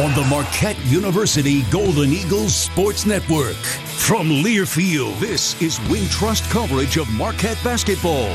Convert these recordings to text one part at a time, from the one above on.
on the Marquette University Golden Eagles Sports Network. From Learfield, this is Wintrust coverage of Marquette basketball.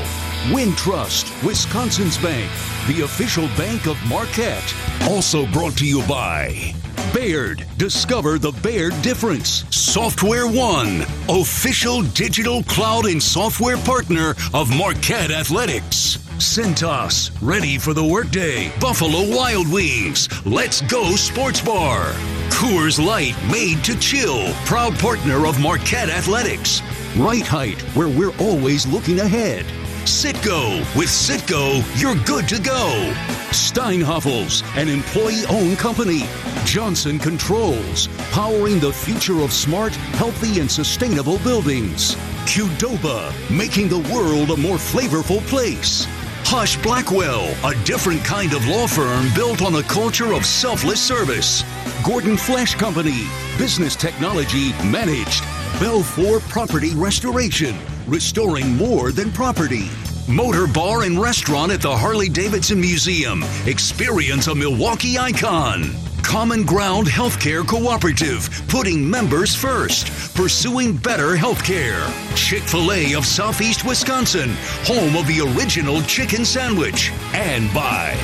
Wintrust, Wisconsin's bank, the official bank of Marquette. Also brought to you by Baird. Discover the Baird difference. Software One, official digital cloud and software partner of Marquette Athletics. Cintas, ready for the workday. Buffalo Wild Wings, Let's Go Sports Bar. Coors Light, made to chill. Proud partner of Marquette Athletics. Rite-Hite, where we're always looking ahead. Citgo, With Citgo, you're good to go. Steinhafels, an employee owned company. Johnson Controls, powering the future of smart, healthy, and sustainable buildings. Qdoba, making the world a more flavorful place. Husch Blackwell, a different kind of law firm built on a culture of selfless service. Gordon Flesch Company, business technology managed. Belfor Property Restoration, restoring more than property. Motor Bar and Restaurant at the Harley Davidson Museum. Experience a Milwaukee icon. Common Ground Healthcare Cooperative, putting members first, pursuing better healthcare. Chick fil A of Southeast Wisconsin, home of the original chicken sandwich. And by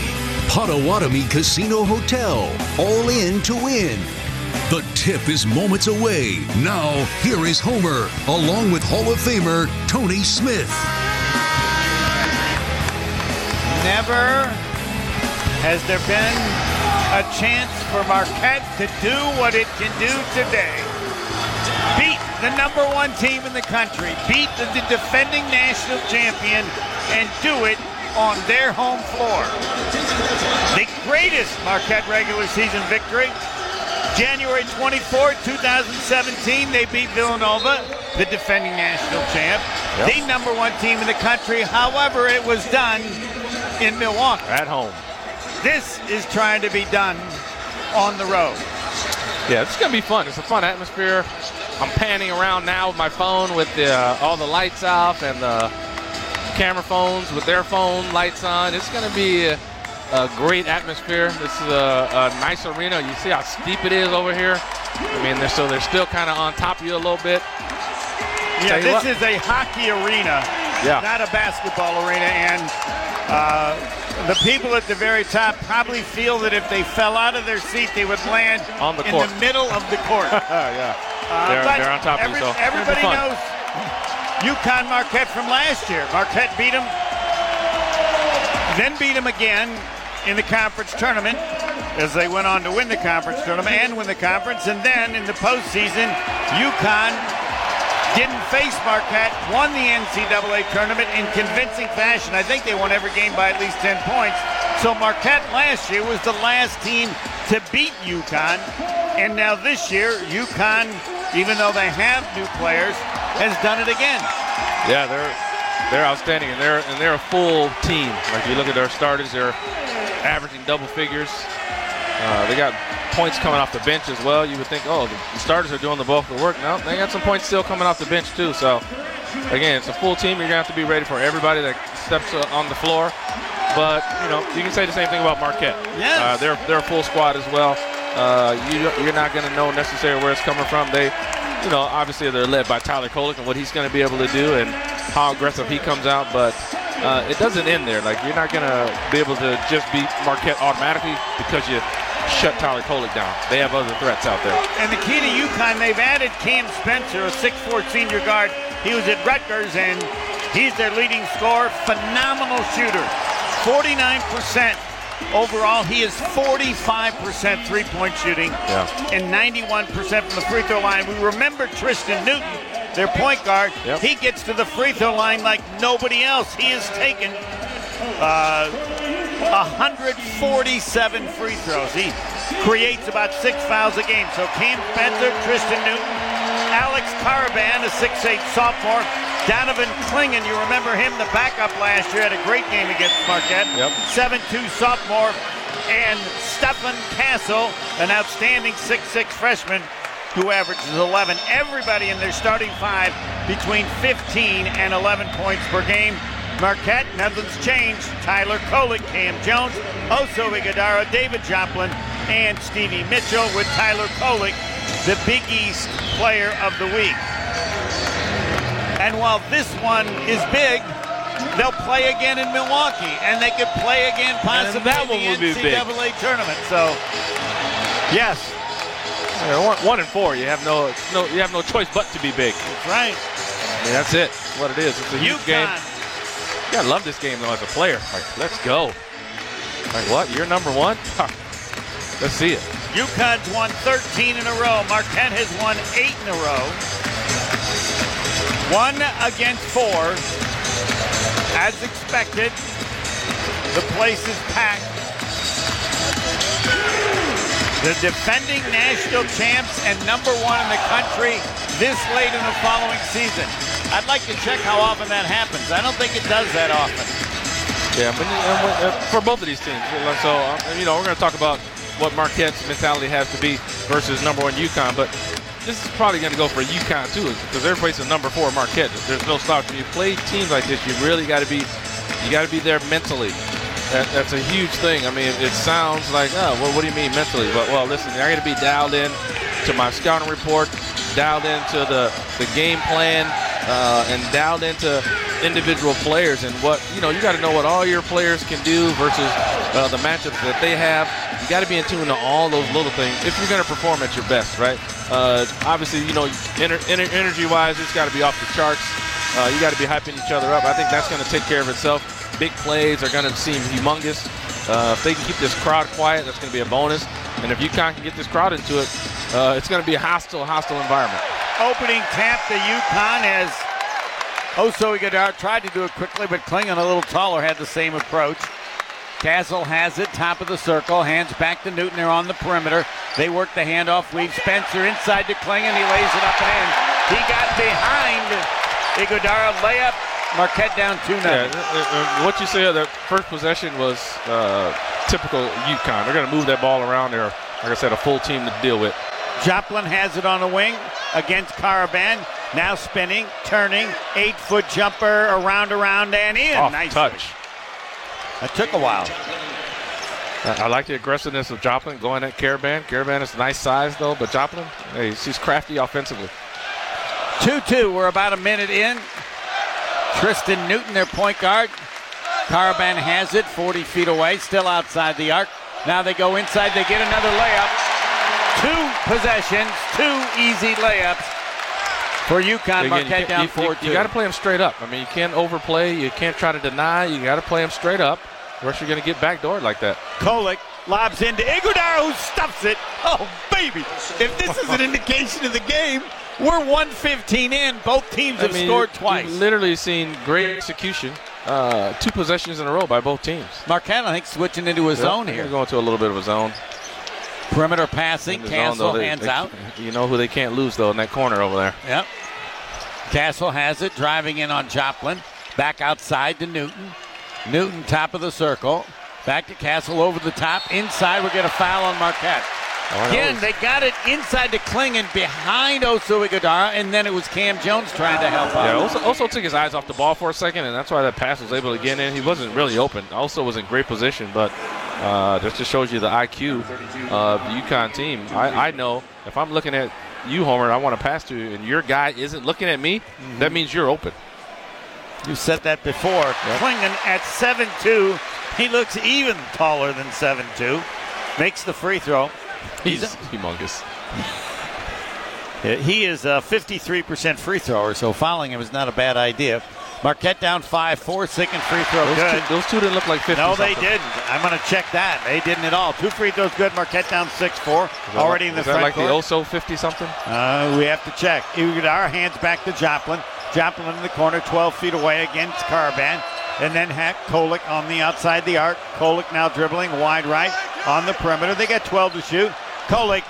Potawatomi Casino Hotel, all in to win. The tip is moments away. Now, here is Homer, along with Hall of Famer Tony Smith. Never has there been a chance for Marquette to do what it can do today. Beat the number one team in the country, beat the, the defending national champion, and do it on their home floor. The greatest Marquette regular season victory January 24, 2017, they beat Villanova, the defending national champ, Yep. the number one team in the country. However, it was done in Milwaukee. At home. This is trying to be done on the road. Yeah, it's gonna be fun. It's a fun atmosphere. I'm panning around now with my phone with the, uh, all the lights off and the camera phones with their phone lights on. It's gonna be a, a great atmosphere. This is a, a nice arena. You see how steep it is over here. I mean, they're, so they're still kind of on top of you a little bit. Yeah, this what. is a hockey arena, Yeah. not a basketball arena. And uh, the people at the very top probably feel that if they fell out of their seat, they would land On the in the middle of the court. yeah. Uh, They're- they're on top of every- so it's everybody knows UConn Marquette from last year. Marquette beat them, then beat them again in the conference tournament as they went on to win the conference tournament and win the conference. And then in the postseason, UConn didn't face Marquette, won the NCAA tournament in convincing fashion. I think they won every game by at least 10 points. So Marquette last year was the last team to beat UConn. And now this year, UConn, even though they have new players, has done it again. Yeah, they're they're outstanding, and they're and they're a full team. Like you look at their starters, they're averaging double figures. Uh, they got points coming off the bench as well. You would think, oh, the starters are doing the bulk of the work. No, they got some points still coming off the bench too. So again, it's a full team. You're gonna have to be ready for everybody that steps on the floor. But you know, you can say the same thing about Marquette. Yes. Uh, they're they're a full squad as well. Uh, you you're not gonna know necessarily where it's coming from. They you know, obviously they're led by Tyler Kolek and what he's going to be able to do and how aggressive he comes out. But uh, it doesn't end there. Like you're not going to be able to just beat Marquette automatically because you shut Tyler Kolek down. They have other threats out there. And the key to UConn, they've added Cam Spencer, a 6'4 senior guard. He was at Rutgers, and he's their leading scorer. Phenomenal shooter. 49% overall. He is 45% three point shooting Yeah. and 91% from the free throw line. We remember Tristen Newton, their point guard. Yep. He gets to the free throw line like nobody else. He has taken uh, 147 free throws. He creates about six fouls a game. So Cam Spencer, Tristen Newton, Alex Karaban, a 6'8 sophomore, Donovan Clingan, you remember him, the backup last year, had a great game against Marquette. Yep. 7'2 sophomore, and Stephon Castle, an outstanding 6'6 freshman who averages 11. Everybody in their starting five between 15 and 11 points per game. Marquette, nothing's changed. Tyler Kolek, Cam Jones, Oso Ighodaro, David Joplin, and Stevie Mitchell with Tyler Kolek, the Big East Player of the Week. And while this one is big, they'll play again in Milwaukee, and they could play again possibly that in the would be big. NCAA tournament. So, yes, one, one and four. You have no, no, you have no choice but to be big. that's right. I mean, that's it. That's what it is. It's a huge game. You gotta love this game though as a player. Like, let's go. Like what? You're number one? Let's see it. UConn's won 13 in a row. Marquette has won eight in a row. One against four. As expected, the place is packed. The defending national champs and number one in the country this late in the following season. I'd like to check how often that happens. I don't think it does that often. Yeah, but uh, for both of these teams. So uh, you know, we're going to talk about what Marquette's mentality has to be versus number one UConn, but this is probably going to go for UConn too, because they're facing number four Marquette. There's no slouch. When you play teams like this, you really got to be, you got to be there mentally. That, that's a huge thing. I mean, it sounds like, oh, well, what do you mean mentally? But well, listen, I got to be dialed in to my scouting report, dialed into the the game plan, uh, and dialed into individual players and what you know. You got to know what all your players can do versus uh, the matchups that they have. You got to be in tune to all those little things if you're going to perform at your best, right? Uh, obviously, you know, ener- ener- energy-wise, it's got to be off the charts. Uh, you got to be hyping each other up. I think that's going to take care of itself. Big plays are going to seem humongous. Uh, if they can keep this crowd quiet, that's going to be a bonus. And if UConn can get this crowd into it, uh, it's going to be a hostile, hostile environment. Opening tap to UConn as Oso Ighodaro tried to do it quickly, but Clingan, a little taller, had the same approach. Castle has it, top of the circle, hands back to Newton. They're on the perimeter. They work the handoff. Weave Spencer inside to Clingan. He lays it up and in. He got behind Ighodaro. Layup. Marquette down 2 Yeah, 0. uh, uh, what you said, that first possession was uh, typical UConn. They're going to move that ball around there. Like I said, a full team to deal with. Joplin has it on the wing against Karaban. Now spinning, turning, eight foot jumper around, around, and in. Off nice touch. That took a while. I, I like the aggressiveness of Joplin going at Karaban. Karaban is nice size though, but Joplin, hey, she's crafty offensively. 2 2. We're about a minute in. Tristen Newton, their point guard. Karaban has it 40 feet away, still outside the arc. Now they go inside, they get another layup. Two possessions, two easy layups for UConn. Again, Marquette you, down you- 4 you, you got to play them straight up. I mean, you can't overplay. You can't try to deny. You got to play them straight up, or else you're going to get backdoored like that. Kolek lobs into Ighodaro, who stuffs it. Oh, baby. If this is an indication of the game, we're 115 in. Both teams have scored twice. You've literally seen great execution. Uh, two possessions in a row by both teams. Marquette, I think, switching into a zone They're here. going to a little bit of a zone. Perimeter passing. Zone, Castle though, hands they- out. You know who they can't lose though in that corner over there. Yep. Castle has it, driving in on Joplin. Back outside to Newton. Newton, top of the circle. Back to Castle over the top. Inside, we get a foul on Marquette. Oh, Again, they got it inside to Clingan behind Oso Ighodaro, and then it was Cam Jones trying to help Yeah, out. also, also took his eyes off the ball for a second, and that's why that pass was able to get in. He wasn't really open. Oso was in great position, but uh, that just shows you the IQ of the UConn team. I, I know if I'm looking at you, Homer, I want to pass to you, and your guy isn't looking at me, Mm-hmm. that means you're open. You said that before. Clingan at 7'2. He looks even taller than 7'2. Makes the free throw. He's, humongous. He is a 53% free thrower, so fouling him is not a bad idea. Marquette down 5 4, second free throw Those good. two, those two didn't look like 50. No, they something. didn't. I'm going to check that. They didn't at all. Two free throws good. Marquette down 6 4. Already like, in the front like court. the OSO 50 something? Uh, we have to check. We get our hands back to Joplin. Joplin in the corner, 12 feet away against Karaban. And then Hack Kolek on the outside the arc. Kolek now dribbling wide right on the perimeter. They got 12 to shoot. Kolek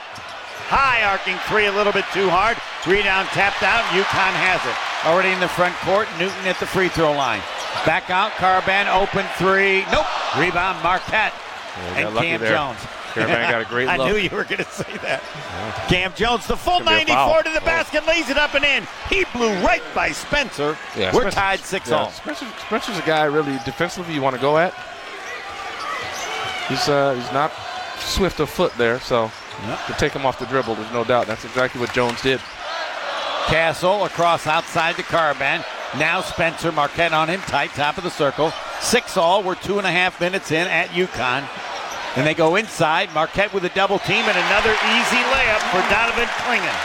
high arcing three a little bit too hard. Rebound tapped out. UConn has it. Already in the front court. Newton at the free throw line. Back out. Karaban open three. Nope. Rebound Marquette. Yeah, and Cam there. Jones. Karaban got a great I look. knew you were going to say that. Cam Jones, the full Could be a 94 to the Oh. basket, lays it up and in. He blew right by Spencer. Yeah, We're Spencer- tied 6 yeah, all. Spencer, Spencer's a guy really defensively you want to go at. He's uh, he's not swift of foot there, so yep. to take him off the dribble, there's no doubt. That's exactly what Jones did. Castle across outside the Karaban. Now Spencer Marquette on him tight, top of the circle. Six all. We're two and a half minutes in at UConn. And they go inside. Marquette with a double team and another easy layup for Donovan Clingan.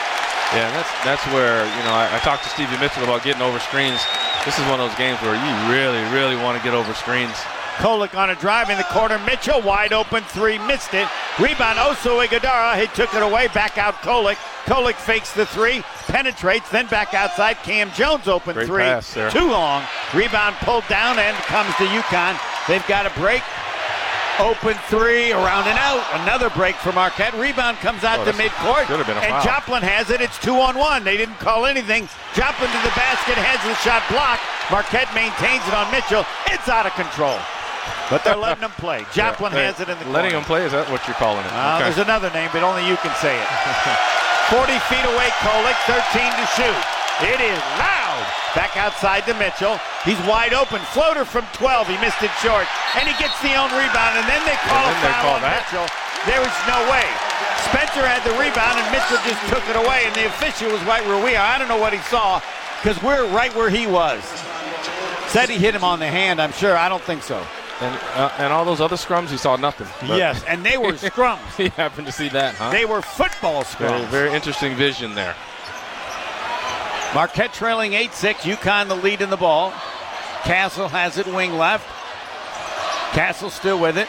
Yeah, that's that's where you know I, I talked to Stevie Mitchell about getting over screens. This is one of those games where you really, really want to get over screens. Kolek on a drive in the corner. Mitchell wide open three, missed it. Rebound Oso Ighodaro. He took it away. Back out Kolek. Kolek fakes the three, penetrates, then back outside. Cam Jones open Great three. Too long. Rebound pulled down and comes to UConn. They've got a break. Open three, around and out. Another break for Marquette. Rebound comes out oh, to midcourt. and foul. Joplin has it. It's two on one. They didn't call anything. Joplin to the basket, has the shot blocked. Marquette maintains it on Mitchell. It's out of control. But they're letting him play. Joplin yeah, has it in the Letting corner. him play? Is that what you're calling it? Uh, okay. There's another name, but only you can say it. 40 feet away, Kolek, 13 to shoot. It is loud. Back outside to Mitchell. He's wide open. Floater from 12. He missed it short. And he gets the own rebound. And then they call then a foul call on that. Mitchell. There was no way. Spencer had the rebound, and Mitchell just took it away. And the official was right where we are. I don't know what he saw because we're right where he was. Said he hit him on the hand. I'm sure. I don't think so. And, uh, and all those other scrums, he saw nothing. Yes, and they were scrums. he happened to see that, huh? They were football scrums. Very, very interesting vision there. Marquette trailing 8-6. UConn the lead in the ball. Castle has it wing left. Castle still with it.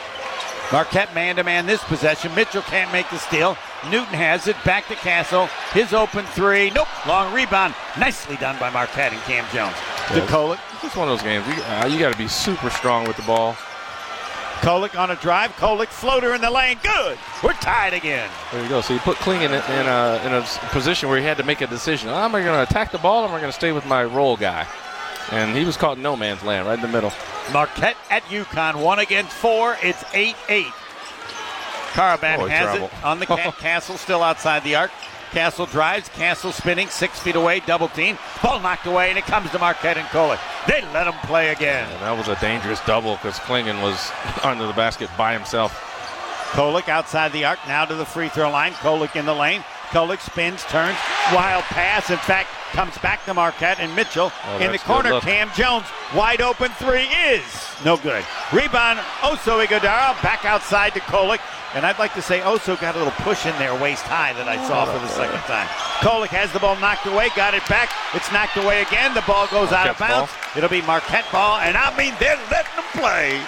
Marquette man to man this possession. Mitchell can't make the steal. Newton has it. Back to Castle. His open three. Nope. Long rebound. Nicely done by Marquette and Cam Jones. Yeah, to Kolek. It's one of those games. You, uh, you got to be super strong with the ball. Kolek on a drive. Kolek floater in the lane. Good. We're tied again. There you go. So you put Kling in, in, a, in a position where he had to make a decision. Am I going to attack the ball or am I going to stay with my roll guy? And he was caught in no man's land right in the middle. Marquette at UConn. One against four. It's 8 8. Karaban oh, has trouble. it on the castle, still outside the arc. Castle drives. Castle spinning six feet away. Double team. Ball knocked away, and it comes to Marquette and Kolek. They let him play again. And that was a dangerous double because Clingan was under the basket by himself. Kolek outside the arc. Now to the free throw line. Kolek in the lane. Kolek spins, turns, wild pass. In fact, comes back to Marquette and Mitchell oh, in the corner. Cam Jones, wide open three is no good. Rebound, Oso Ighodaro back outside to Kolek. And I'd like to say Oso got a little push in there waist high that I saw for the second time. Kolek has the ball knocked away, got it back. It's knocked away again. The ball goes Marquette's out of bounds. Ball. It'll be Marquette ball, and I mean they're letting them play.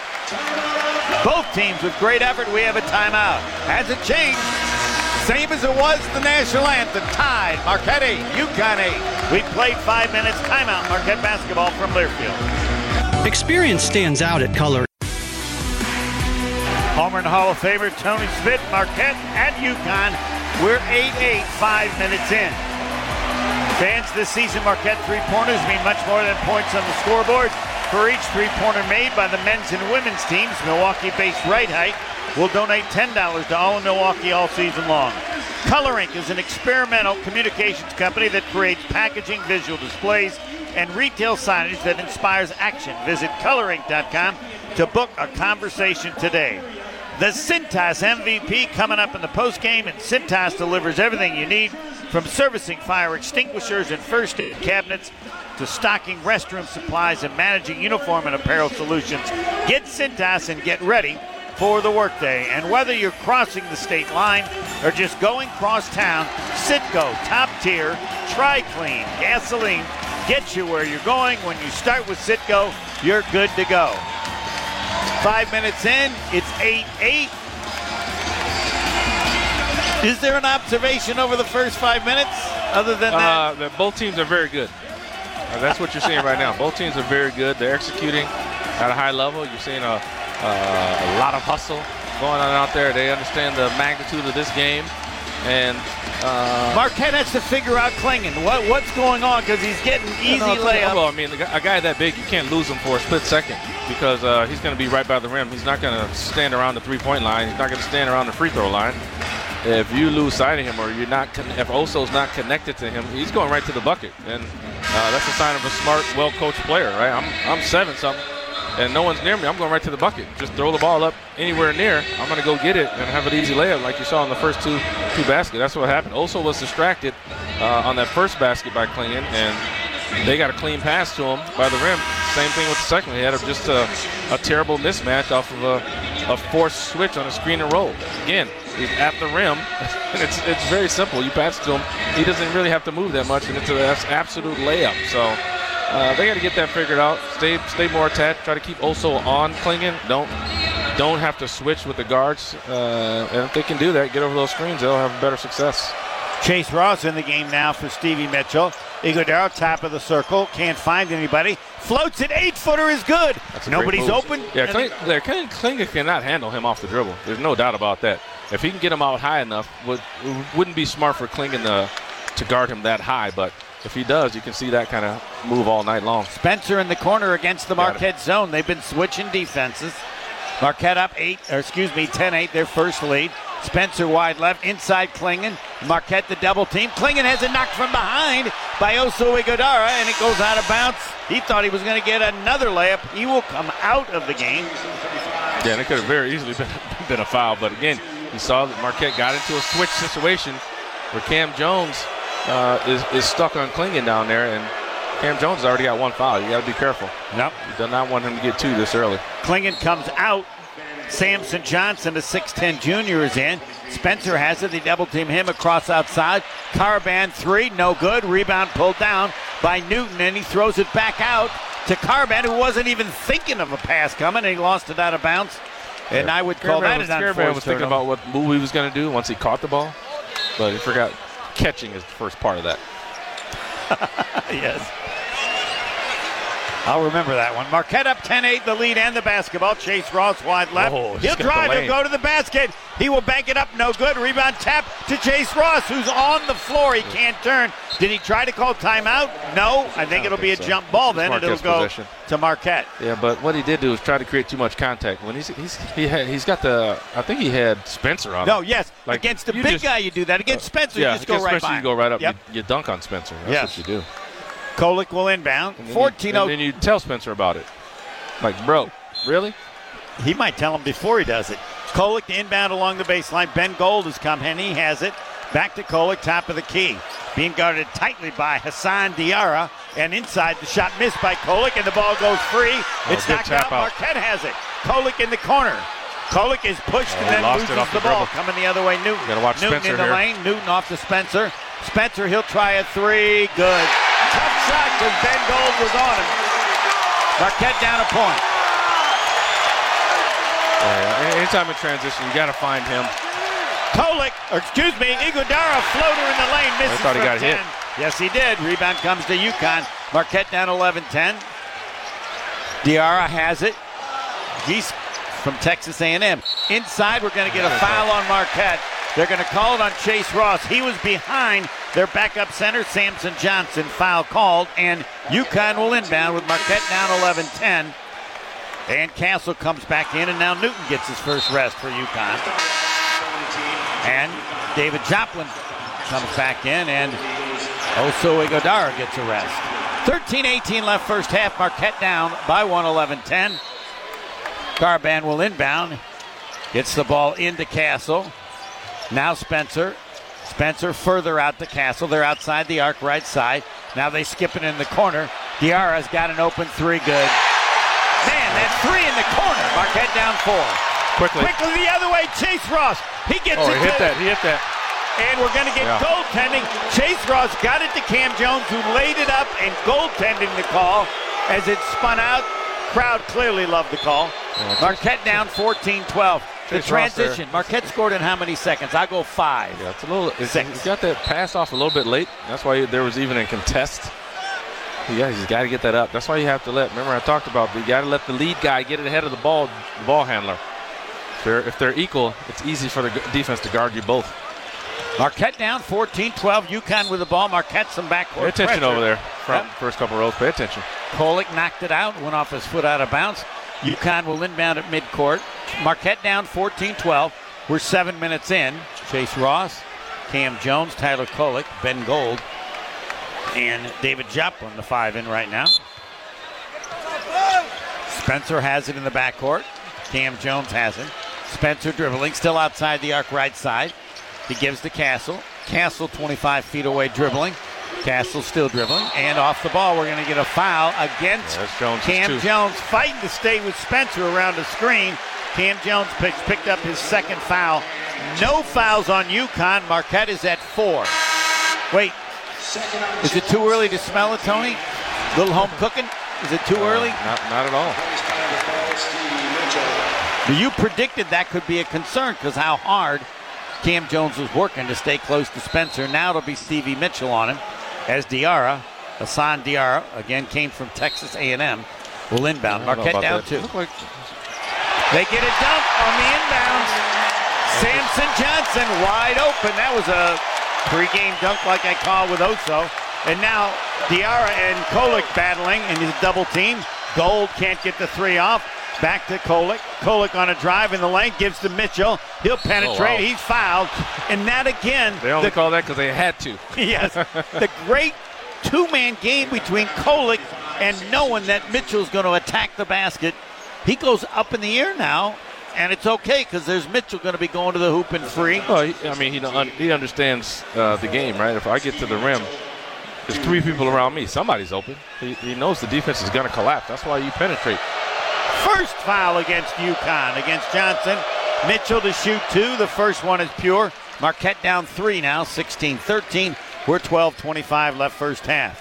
Both teams with great effort. We have a timeout. Hasn't changed. Same as it was the national anthem. Tied. Marquette 8, UConn 8. We played five minutes. Timeout. Marquette basketball from Learfield. Experience stands out at Color Homer and Hall of Famer Tony Smith, Marquette and UConn. We're 8-8, five minutes in. Fans this season, Marquette three-pointers mean much more than points on the scoreboard. For each three-pointer made by the men's and women's teams, Milwaukee-based Rite-Hite will donate $10 to all in Milwaukee all season long. Color Ink is an experimental communications company that creates packaging, visual displays, and retail signage that inspires action. Visit colorink.com to book a conversation today. The Cintas MVP coming up in the postgame, and Cintas delivers everything you need from servicing fire extinguishers and first aid cabinets to stocking restroom supplies and managing uniform and apparel solutions. Get Cintas and get ready for the workday. And whether you're crossing the state line or just going cross town, Citgo, top tier, tri clean, gasoline, gets you where you're going. When you start with Citgo, you're good to go. Five minutes in, it's 8 8. Is there an observation over the first five minutes other than uh, that? both teams are very good. Uh, that's what you're seeing right now. Both teams are very good. They're executing at a high level. You're seeing a, uh, a lot of hustle going on out there. They understand the magnitude of this game. And uh, Marquette has to figure out Clingan. What, what's going on? Because he's getting easy no, layups. Well, I mean, a guy that big, you can't lose him for a split second because uh, he's going to be right by the rim. He's not going to stand around the three-point line. He's not going to stand around the free throw line. If you lose sight of him or you're not, con- if Oso's not connected to him, he's going right to the bucket, and uh, that's a sign of a smart, well-coached player, right? I'm, I'm seven something. And no one's near me, I'm going right to the bucket. Just throw the ball up anywhere near. I'm going to go get it and have an easy layup, like you saw in the first two two baskets. That's what happened. Oso was distracted uh, on that first basket by Clingan, and they got a clean pass to him by the rim. Same thing with the second. He had a, just a, a, terrible mismatch off of a, a, forced switch on a screen and roll. Again, he's at the rim, and it's it's very simple. You pass to him, he doesn't really have to move that much, and it's an absolute layup. So uh, they got to get that figured out. Stay stay more attached. Try to keep Oso on Clingan. Don't don't have to switch with the guards. Uh, and if they can do that, get over those screens, they'll have better success. Chase Ross in the game now for Stevie Mitchell. Ighodaro top of the circle, can't find anybody. Floats it, eight footer is good. Nobody's open. Yeah, Kling, Klinger cannot handle him off the dribble. There's no doubt about that. If he can get him out high enough, would wouldn't be smart for Clingan to to guard him that high, but if he does, you can see that kind of move all night long. Spencer in the corner against the Marquette zone. They've been switching defenses. Marquette up eight, or excuse me, 10-8, their first lead. Spencer wide left, inside Clingan. Marquette the double team. Clingan has it knocked from behind by Oso Ighodaro, and it goes out of bounds. He thought he was going to get another layup. He will come out of the game. Yeah, and it could have very easily been, been a foul, but again, you saw that Marquette got into a switch situation where Cam Jones uh, is, is stuck on Clingan down there, and Cam Jones has already got one foul. You got to be careful. Nope. You do not want him to get two this early. Clingan comes out. Samson Johnson, a 6'10 junior, is in. Spencer has it. They double team him across outside. Karaban three, no good. Rebound pulled down by Newton, and he throws it back out to Karaban, who wasn't even thinking of a pass coming, and he lost it out of bounds. And yeah. I would call that was, an unforced was thinking about what move he was going to do once he caught the ball, but he forgot catching is the first part of that. yes. I'll remember that one. Marquette up 10-8, the lead and the basketball. Chase Ross wide left. Oh, He'll drive. He'll go to the basket. He will bank it up. No good. Rebound tap to Chase Ross, who's on the floor. He can't turn. Did he try to call timeout? No. I think I it'll think be a so. jump ball then, and it'll go possession. to Marquette. Yeah, but what he did do was try to create too much contact. When he's he's he had, he's got the I think he had Spencer on. No, him. yes. Like, Against the big just, guy, you do that. Against uh, Spencer, yeah, you just go right Spencer, by. You go right up. Yep. You, you, dunk on Spencer. That's yes. what you do. Kolek will inbound. 14 0. And then you tell Spencer about it. Like, bro, really? He might tell him before he does it. Kolek inbound along the baseline. Ben Gold has come and he has it. Back to Kolek, top of the key. Being guarded tightly by Hassan Diarra. And inside, the shot missed by Kolek, and the ball goes free. Oh, it's knocked out. out. Marquette has it. Kolek in the corner. Kolek is pushed oh, and then loses the, the ball. Coming the other way, Newton. Gotta watch Newton in the here. lane. Newton off to Spencer. Spencer, he'll try a three. Good. Tough shot because Ben Gold was on him. Marquette down a point. Yeah, anytime in transition, you got to find him. Or excuse me, Ighodaro floater in the lane, misses I thought he got 10. hit. Yes, he did. Rebound comes to UConn. Marquette down 11-10. Diarra has it. He's from Texas A&M. Inside, we're going to get a foul on Marquette. They're going to call it on Chase Ross. He was behind their backup center, Samson Johnson. Foul called, and UConn will inbound with Marquette down 11 10. And Castle comes back in, and now Newton gets his first rest for UConn. And David Joplin comes back in, and Oso Ighodaro gets a rest. 13 18 left first half. Marquette down by 1 11 10. Karaban will inbound. Gets the ball into Castle. Now Spencer. Spencer further out to Castle. They're outside the arc right side. Now they skip it in the corner. Diarra's got an open three good. Man, that three in the corner. Marquette down four. Quickly. Quickly the other way. Chase Ross. He gets oh, it. he hit that. He hit that. And we're going to get yeah. goaltending. Chase Ross got it to Cam Jones, who laid it up and goaltending the call as it spun out. Crowd clearly loved the call. Marquette down 14 12 the transition. Marquette scored in how many seconds? I go five. Yeah, it's a little. It's, Six. He got that pass off a little bit late. That's why there was even a contest. Yeah, he's got to get that up. That's why you have to let. Remember, I talked about you got to let the lead guy get it ahead of the ball, the ball handler. If they're, if they're equal, it's easy for the defense to guard you both. Marquette down 14-12. UConn with the ball. Marquette some backcourt Pay attention pressure. over there. Front, yep. First couple rows. Pay attention. Kolek knocked it out. Went off his foot out of bounds. UConn will inbound at midcourt. Marquette down 14 12. We're seven minutes in. Chase Ross, Cam Jones, Tyler Kolek, Ben Gold, and David Joplin, the five in right now. Spencer has it in the backcourt. Cam Jones has it. Spencer dribbling, still outside the arc right side. He gives to Castle. Castle 25 feet away dribbling. Castle still dribbling. And off the ball, we're going to get a foul against Yeah, Jones' Cam. Jones fighting to stay with Spencer around the screen. Cam Jones picked, picked up his second foul. No fouls on UConn. Marquette is at four. Wait, is it too early to smell it, Tony? Little home cooking? Is it too early? Not, not at all. You predicted that could be a concern because how hard Cam Jones was working to stay close to Spencer. Now it'll be Stevie Mitchell on him as Diarra, Hassan Diarra, again came from Texas A&M, will inbound. I don't know Marquette down that. two. Like They get a dunk on the inbounds. Samson Johnson wide open. That was a pregame dunk like I call with Oso. And now Diarra and Kolek battling in his double team. Gold can't get the three off. Back to Kolek. Kolek on a drive in the lane gives to Mitchell. He'll penetrate. wow. He's fouled. And that again, they only the call that because they had to. yes, the great two-man game between Kolek and knowing that Mitchell's going to attack the basket. He goes up in the air now, and it's okay because there's Mitchell going to be going to the hoop and free. Well, he, I mean, he he understands uh, the game, right? If I get to the rim, there's three people around me. Somebody's open. He, he knows the defense is going to collapse. That's why you penetrate. First foul against UConn against Johnson. Mitchell to shoot two. The first one is pure. Marquette down three now, 16-13. We're 12-25 left first half.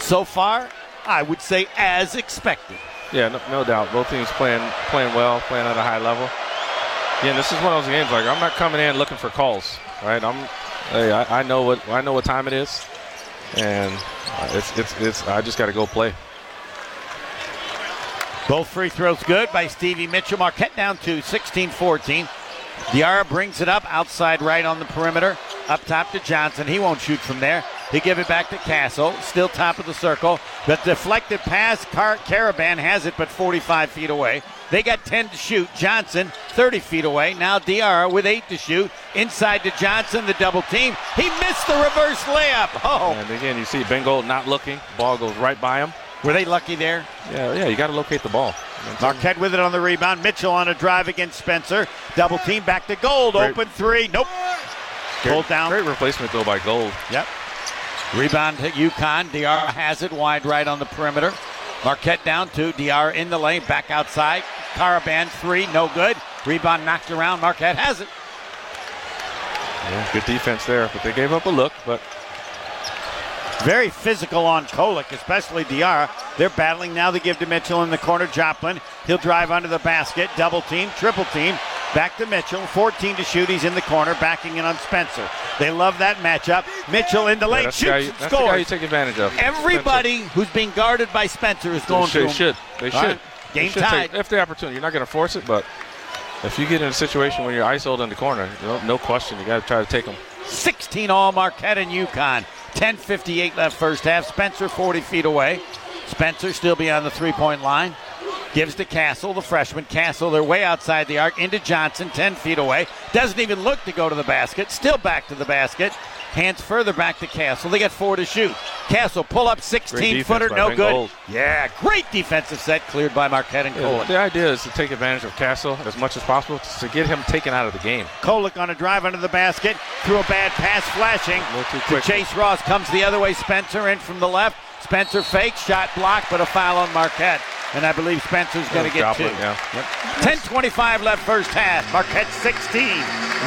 So far, I would say as expected. Yeah, no, no doubt. Both teams playing playing well, playing at a high level. Yeah, this is one of those games. Like I'm not coming in looking for calls, right? I'm, hey, I, I know what I know what time it is, and uh, it's it's it's. I just got to go play. Both free throws good by Stevie Mitchell. Marquette down to 16 14. Diarra brings it up outside right on the perimeter. Up top to Johnson. He won't shoot from there. He give it back to Castle. Still top of the circle. The deflected pass. Car- Karaban has it, but 45 feet away. They got 10 to shoot. Johnson 30 feet away. Now Diarra with 8 to shoot. Inside to Johnson, the double team. He missed the reverse layup. Oh, And again, you see Ben Gold not looking. Ball goes right by him. were they lucky there? Yeah, yeah. You got to locate the ball. Marquette with it on the rebound. Mitchell on a drive against Spencer. Double team back to Gold. Great. Open three. Nope. Pulled down. Great replacement though by Gold. Yep. Rebound to UConn. Diarra has it wide right on the perimeter. Marquette down two. Diarra in the lane. Back outside. Karaban three. No good. Rebound knocked around. Marquette has it. Yeah, good defense there, but they gave up a look. But Very physical on Kolek, especially Diarra. They're battling now. They give to Mitchell in the corner. Joplin. He'll drive under the basket. Double team, triple team. Back to Mitchell. 14 to shoot. He's in the corner, backing in on Spencer. They love that matchup. Mitchell in the yeah, lane, the guy, shoots, you- and that's the guy you take advantage of. Everybody who's being guarded by Spencer is going Spencer. to should. They should. right. They Game should tied. Take, if the opportunity, you're not going to force it, but if you get in a situation where you're isolated in the corner, no, no question, you got to try to take them. 16 all Marquette and UConn. 10.58 left first half. Spencer 40 feet away. Spencer still beyond the three point line. Gives to Castle, the freshman. Castle, they're way outside the arc. Into Johnson, 10 feet away. Doesn't even look to go to the basket. Still back to the basket. Hands further back to Castle. They got four to shoot. Castle pull up 16 footer, no good. Gold. Yeah, great defensive set cleared by Marquette and Yeah, Kolek. the idea is to take advantage of Castle as much as possible to get him taken out of the game. Kolek on a drive under the basket. Threw a bad pass, flashing. little too To. Chase Ross comes the other way. Spencer in from the left. Spencer fake shot blocked, but a foul on Marquette. And I believe Spencer's going to get Joplin, two. yeah. 10:25 left first half. Marquette 16.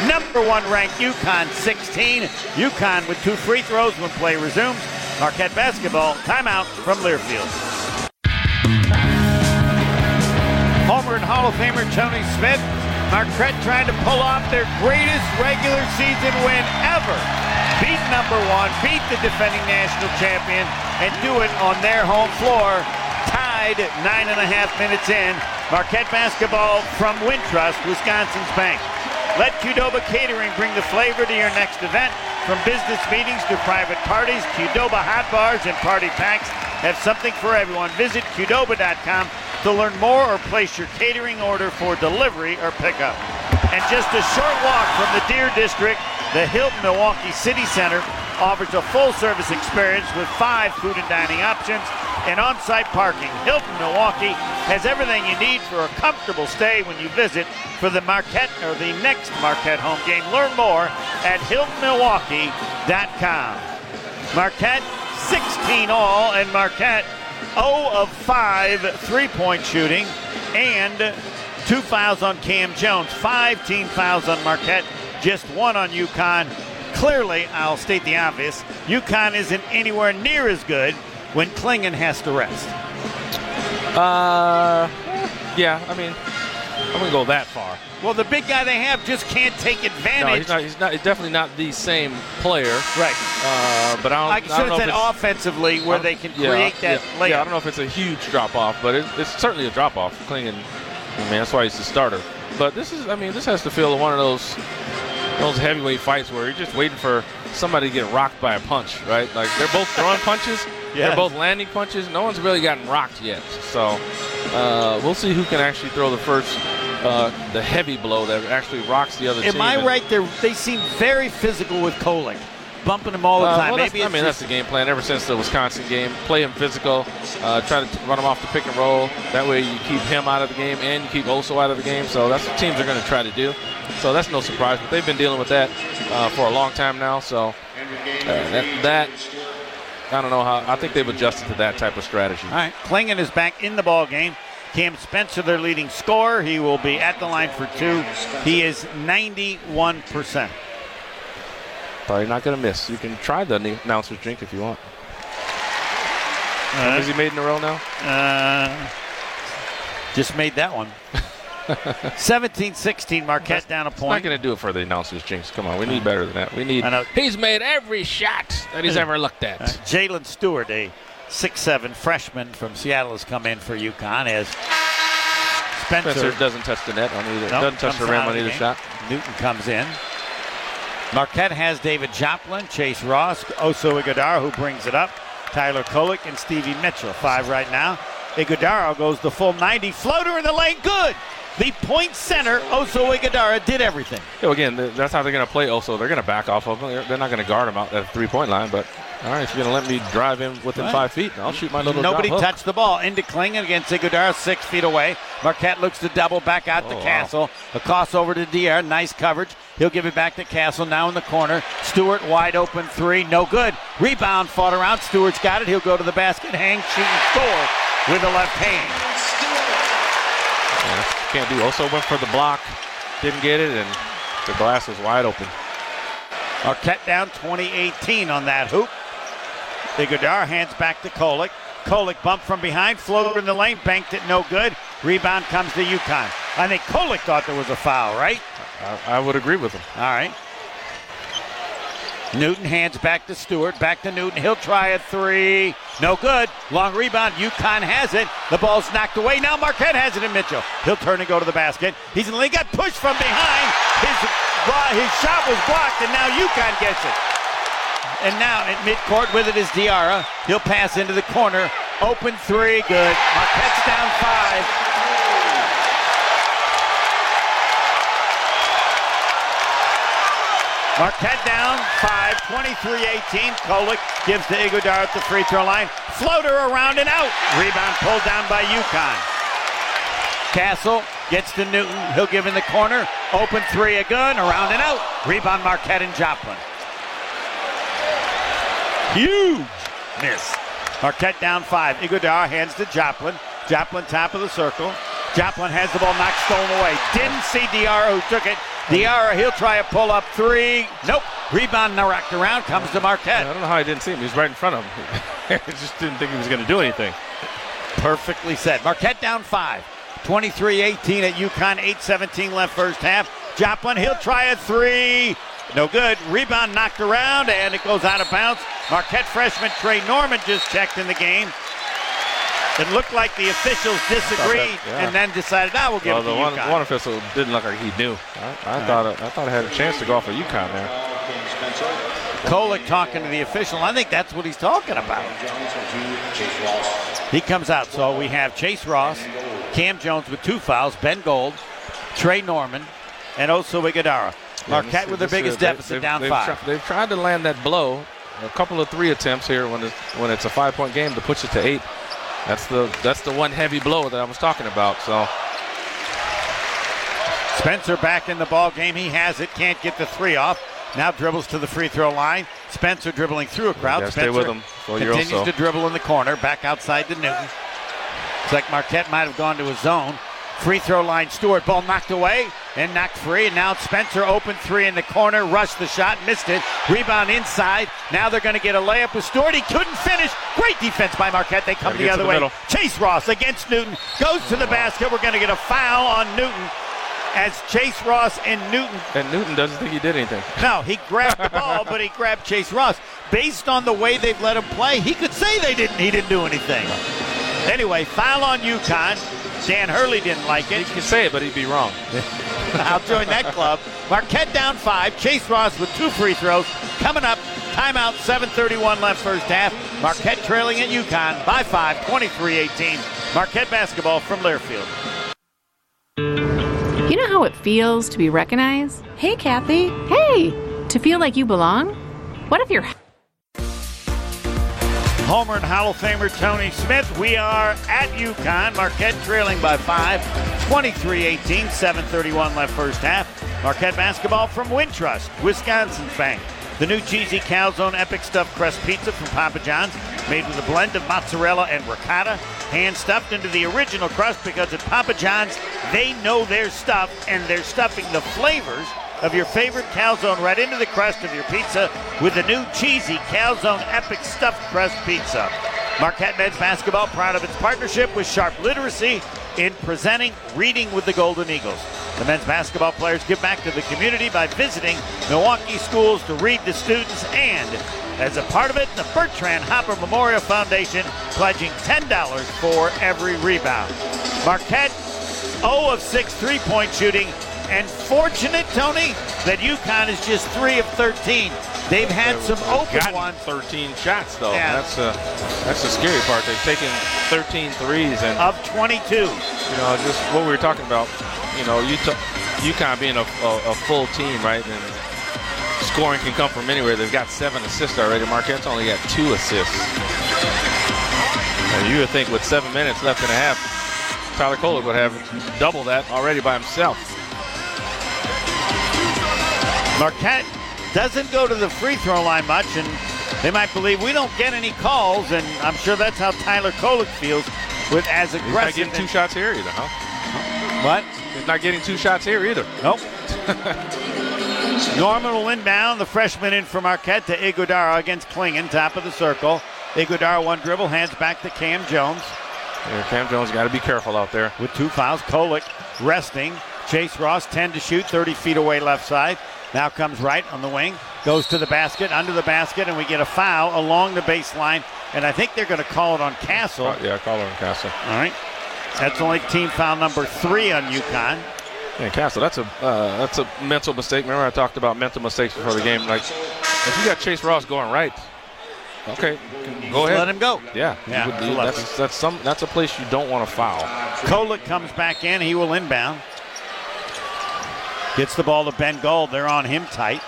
Number one ranked UConn 16. UConn with two free throws when play resumes. Marquette basketball timeout from Learfield. Homer and Hall of Famer Tony Smith. Marquette trying to pull off their greatest regular season win ever. Beat number one, beat the defending national champion, and do it on their home floor. Tied nine and a half minutes in. Marquette basketball from Wintrust, Wisconsin's bank. Let Qdoba Catering bring the flavor to your next event. From business meetings to private parties, Qdoba hot bars and party packs have something for everyone. Visit Qdoba.com to learn more or place your catering order for delivery or pickup. And just a short walk from the Deer District, the Hilton Milwaukee City Center offers a full service experience with five food and dining options and on-site parking. Hilton Milwaukee has everything you need for a comfortable stay when you visit for the Marquette or the next Marquette home game. Learn more at hiltonmilwaukee.com. Marquette 16 all and Marquette 0 of 5 three-point shooting and two fouls on Cam Jones, five team fouls on Marquette, just one on UConn. Clearly, I'll state the obvious, UConn isn't anywhere near as good when Clingan has to rest. Uh, yeah, I mean, I wouldn't go that far. Well, the big guy they have just can't take advantage. No, he's not. He's not. He's definitely not the same player. Right. Uh, but I don't. I I should have know said if it's- offensively where they can yeah, create that yeah, layup. Yeah, I don't know if it's a huge drop off, but it, it's certainly a drop off. Clingan, I mean, that's why he's the starter. But this is, I mean, this has to feel one of those those heavyweight fights where you're just waiting for somebody get rocked by a punch, right? Like they're both throwing punches, they're both landing punches. No one's really gotten rocked yet, so uh, we'll see who can actually throw the first, uh, the heavy blow that actually rocks the other team. Am I right? They they seem very physical with Kolek, bumping him all the Uh, time. well, Maybe I mean, that's the game plan ever since the Wisconsin game. Play him physical, uh, try to t- run him off the pick and roll. That way you keep him out of the game and you keep Oso out of the game. So that's what teams are going to try to do. So that's no surprise. But they've been dealing with that uh, for a long time now. So uh, that, that, I don't know how. I think they've adjusted to that type of strategy. All right, Clingan is back in the ball game. Cam Spencer, their leading scorer, he will be at the line for two. He is 91%. Probably not going to miss. You can try the announcer's drink if you want. Uh, Is he made in a row now? Uh, just made that one. 17-16, Marquette down a point. Not going to do it for the announcer's jinx. Come on, we need better than that. We need. I know. He's made every shot that he's ever looked at. Uh, Jaylin Stewart, a six-seven freshman from Seattle, has come in for UConn as Spencer, Spencer doesn't touch the net on either. Nope, doesn't touch the rim on either game. shot. Newton comes in. Marquette has David Joplin, Chase Ross, Oso Ighodaro, who brings it up, Tyler Kolek, and Stevie Mitchell. Five right now. Ighodaro goes the full 90. Floater in the lane, good. The point center, Oso Ighodaro, did everything. So again, that's how they're going to play. Also, they're going to back off of him. They're, not going to guard him out at the three-point line. But all right, if you're going to let me drive him within Right. five feet, I'll shoot my little Nobody touched the ball. Into Clingan against Ighodaro, six feet away. Marquette looks to double back out Oh, to wow. Castle. Across over to Dier. Nice coverage. He'll give it back to Castle now in the corner. Stewart wide open three. No good. Rebound fought around. Stewart's got it. He'll go to the basket. Hang, shoot, and score with the left hand. Yeah, can't do. Oso went for the block, didn't get it, and the glass was wide open. Marquette down 2018 on that hoop. Ighodaro hands back to Kolek. Kolek bumped from behind, floater in the lane, banked it, no good. Rebound comes to UConn. I think Kolek thought there was a foul, right? I, I would agree with him. All right. Newton hands back to Stewart. Back to Newton. He'll try a three. No good. Long rebound. UConn has it. The ball's knocked away. Now Marquette has it in Mitchell. He'll turn and go to the basket. He's in the lane. Got pushed from behind. His, his shot was blocked, and now UConn gets it. And now at midcourt with it is Diarra. He'll pass into the corner. Open three. Good. Marquette's down five. Marquette down 5, 23-18. Kolek gives to Ighodaro at the free throw line. Floater around and out. Rebound pulled down by UConn. Castle gets to Newton. He'll give in the corner. Open three, again. around and out. Rebound Marquette and Joplin. Huge miss. Marquette down five. Ighodaro hands to Joplin. Joplin top of the circle. Joplin has the ball knocked stolen away. Didn't see Diarra who took it. Diarra, he'll try a pull up three. Nope. Rebound knocked around comes to Marquette. I don't know how I didn't see him. He was right in front of him. I just didn't think he was going to do anything. Perfectly said. Marquette down five. 23-18 at UConn. 8-17 left first half. Joplin, he'll try a three. No good. Rebound knocked around and it goes out of bounds. Marquette freshman Tre Norman just checked in the game. It looked like the officials disagreed yeah. and then decided, ah, we'll give Well, it to the one, UConn. one official didn't look like he knew. I, I thought I thought I had a chance to go off of UConn there. Kolek talking to the official. I think that's what he's talking about. He comes out. So we have Chase Ross, Cam Jones with two fouls, Ben Gold, Trey Norman, and Oso Ighodaro. Marquette with their biggest they- deficit they've- down they've five. tri- they've tried to land that blow. A couple of three attempts here when it's, when it's a five point game to push it to eight. That's the that's the one heavy blow that I was talking about. So Spencer back in the ball game. He has it. Can't get the three off. Now dribbles to the free throw line. Spencer dribbling through a crowd. Yeah, Spencer stay with him. So continues also- to dribble in the corner. Back outside to Newton. It's like Marquette might have gone to his zone. Free throw line, Stewart. Ball knocked away and knocked free. And now Spencer open three in the corner. Rushed the shot, missed it. Rebound inside. Now they're going to get a layup with Stewart. He couldn't finish. Great defense by Marquette. They come the other the way. middle. Chase Ross against Newton. Goes to the basket. We're going to get a foul on Newton as Chase Ross and Newton and Newton doesn't think he did anything. no, he grabbed the ball, but he grabbed Chase Ross. Based on the way they've let him play, he could say they didn't. He didn't do anything. Anyway, foul on UConn. Dan Hurley didn't like it. He can say it, but he'd be wrong. I'll join that club. Marquette down five. Chase Ross with two free throws. Coming up, timeout, 7.31 left first half. Marquette trailing at UConn by five, 23-18. Marquette basketball from Learfield. You know how it feels to be recognized? Hey, Kathy. Hey, to feel like you belong? What if you're Homer and Hall of Famer Tony Smith. We are at UConn. Marquette trailing by five, 23-18, 7.31 left first half. Marquette basketball from Wintrust, Wisconsin's bank. The new cheesy calzone epic stuffed crust pizza from Papa John's, made with a blend of mozzarella and ricotta, hand stuffed into the original crust because at Papa John's they know their stuff and they're stuffing the flavors of your favorite calzone right into the crust of your pizza with the new cheesy calzone epic stuffed crust pizza. Marquette men's basketball proud of its partnership with Sharp Literacy in presenting Reading with the Golden Eagles. The men's basketball players give back to the community by visiting Milwaukee schools to read to students and as a part of it, the Bertrand Hopper Memorial Foundation pledging $10 for every rebound. Marquette 0 of 6 three point shooting. And fortunate, Tony, that UConn is just 3 of 13. They've had some open ones. 13 shots though. Yeah. That's the that's the scary part. They've taken 13 threes and Of 22. you know just what we were talking about. You know, Utah, UConn being a, a, a full team, right? And scoring can come from anywhere. They've got seven assists already. Marquette's only got two assists. And you would think with seven minutes left in a half, Tyler Kolek would have double that already by himself. Marquette doesn't go to the free throw line much, and they might believe we don't get any calls, and I'm sure that's how Tyler Kolek feels with as aggressive. He's not getting two shots here either, huh? What? He's not getting two shots here either. Nope. Norman will inbound. The freshman in for Marquette to Ighodaro against Clingan, top of the circle. Ighodaro one dribble, hands back to Kam Jones Yeah, Kam Jones got to be careful out there. with two fouls. Kolek resting. Chase Ross 10 to shoot, 30 feet away left side. Now comes right on the wing, goes to the basket, under the basket, and we get a foul along the baseline. And I think they're going to call it on Castle. Uh, yeah, on Castle. All right. That's only team foul number three on UConn. Yeah, Castle, that's a uh, that's a mental mistake. Remember I talked about mental mistakes before the game. Like, if you got Chase Ross going right, okay, go ahead. Let him go. Yeah, Yeah, would- it's a lefty. that's that's some that's a place you don't want to foul. Kolek comes back in. He will inbound. Gets the ball to Ben Gold. They're on him tight.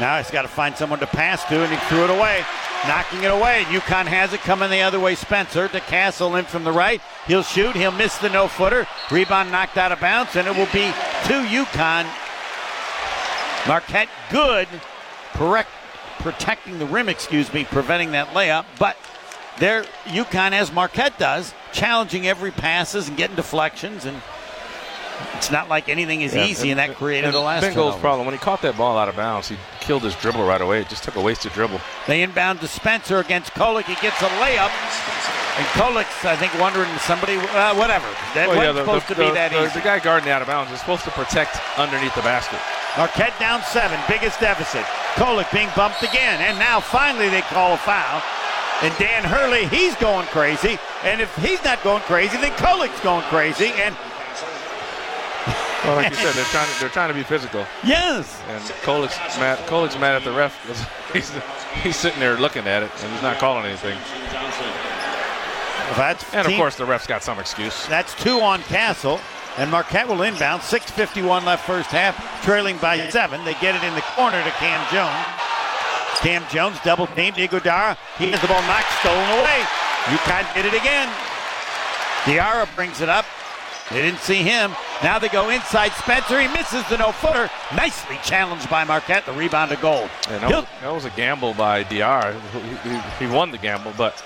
Now he's got to find someone to pass to, and he threw it away. Knocking it away. UConn has it coming the other way. Spencer to Castle in from the right. He'll shoot. He'll miss the no footer. Rebound knocked out of bounds, and it will be to UConn. Marquette good. Correct, protecting the rim, excuse me, preventing that layup. But there, UConn, as Marquette does, challenging every passes and getting deflections, and it's not like anything is Yeah, easy, and, that created and the last Ben Gold's turnover. problem when he caught that ball out of bounds, he killed his dribble right away. It just took a wasted dribble. They inbound to Spencer against Kolek. He gets a layup, and Kolek's, I think, wondering somebody, uh, whatever. That Well, wasn't the, supposed the- to be the- that the- easy. the guy guarding out of bounds is supposed to protect underneath the basket. Marquette down seven, biggest deficit. Kolek being bumped again, and now finally they call a foul. And Dan Hurley, he's going crazy. And if he's not going crazy, then Kolek's going crazy. And Well, like you said, they're trying to, they're trying to be physical. yes, And Kolek's mad. Kolek's mad at the ref. 'cause He's, he's sitting there looking at it, and he's not calling anything. that's And of team- course, the ref's got some excuse. That's two on Castle. And Marquette will inbound. 6.51 left first half, trailing by seven. They get it in the corner to Kam Jones. Kam Jones double teamed Ighodaro. He has the ball knocked, stolen away. UConn did it again. Diarra brings it up. They didn't see him. Now they go inside Spencer. He misses the no footer. Nicely challenged by Marquette. The rebound to goal. And that, was, that was a gamble by DR. He, he, he won the gamble, but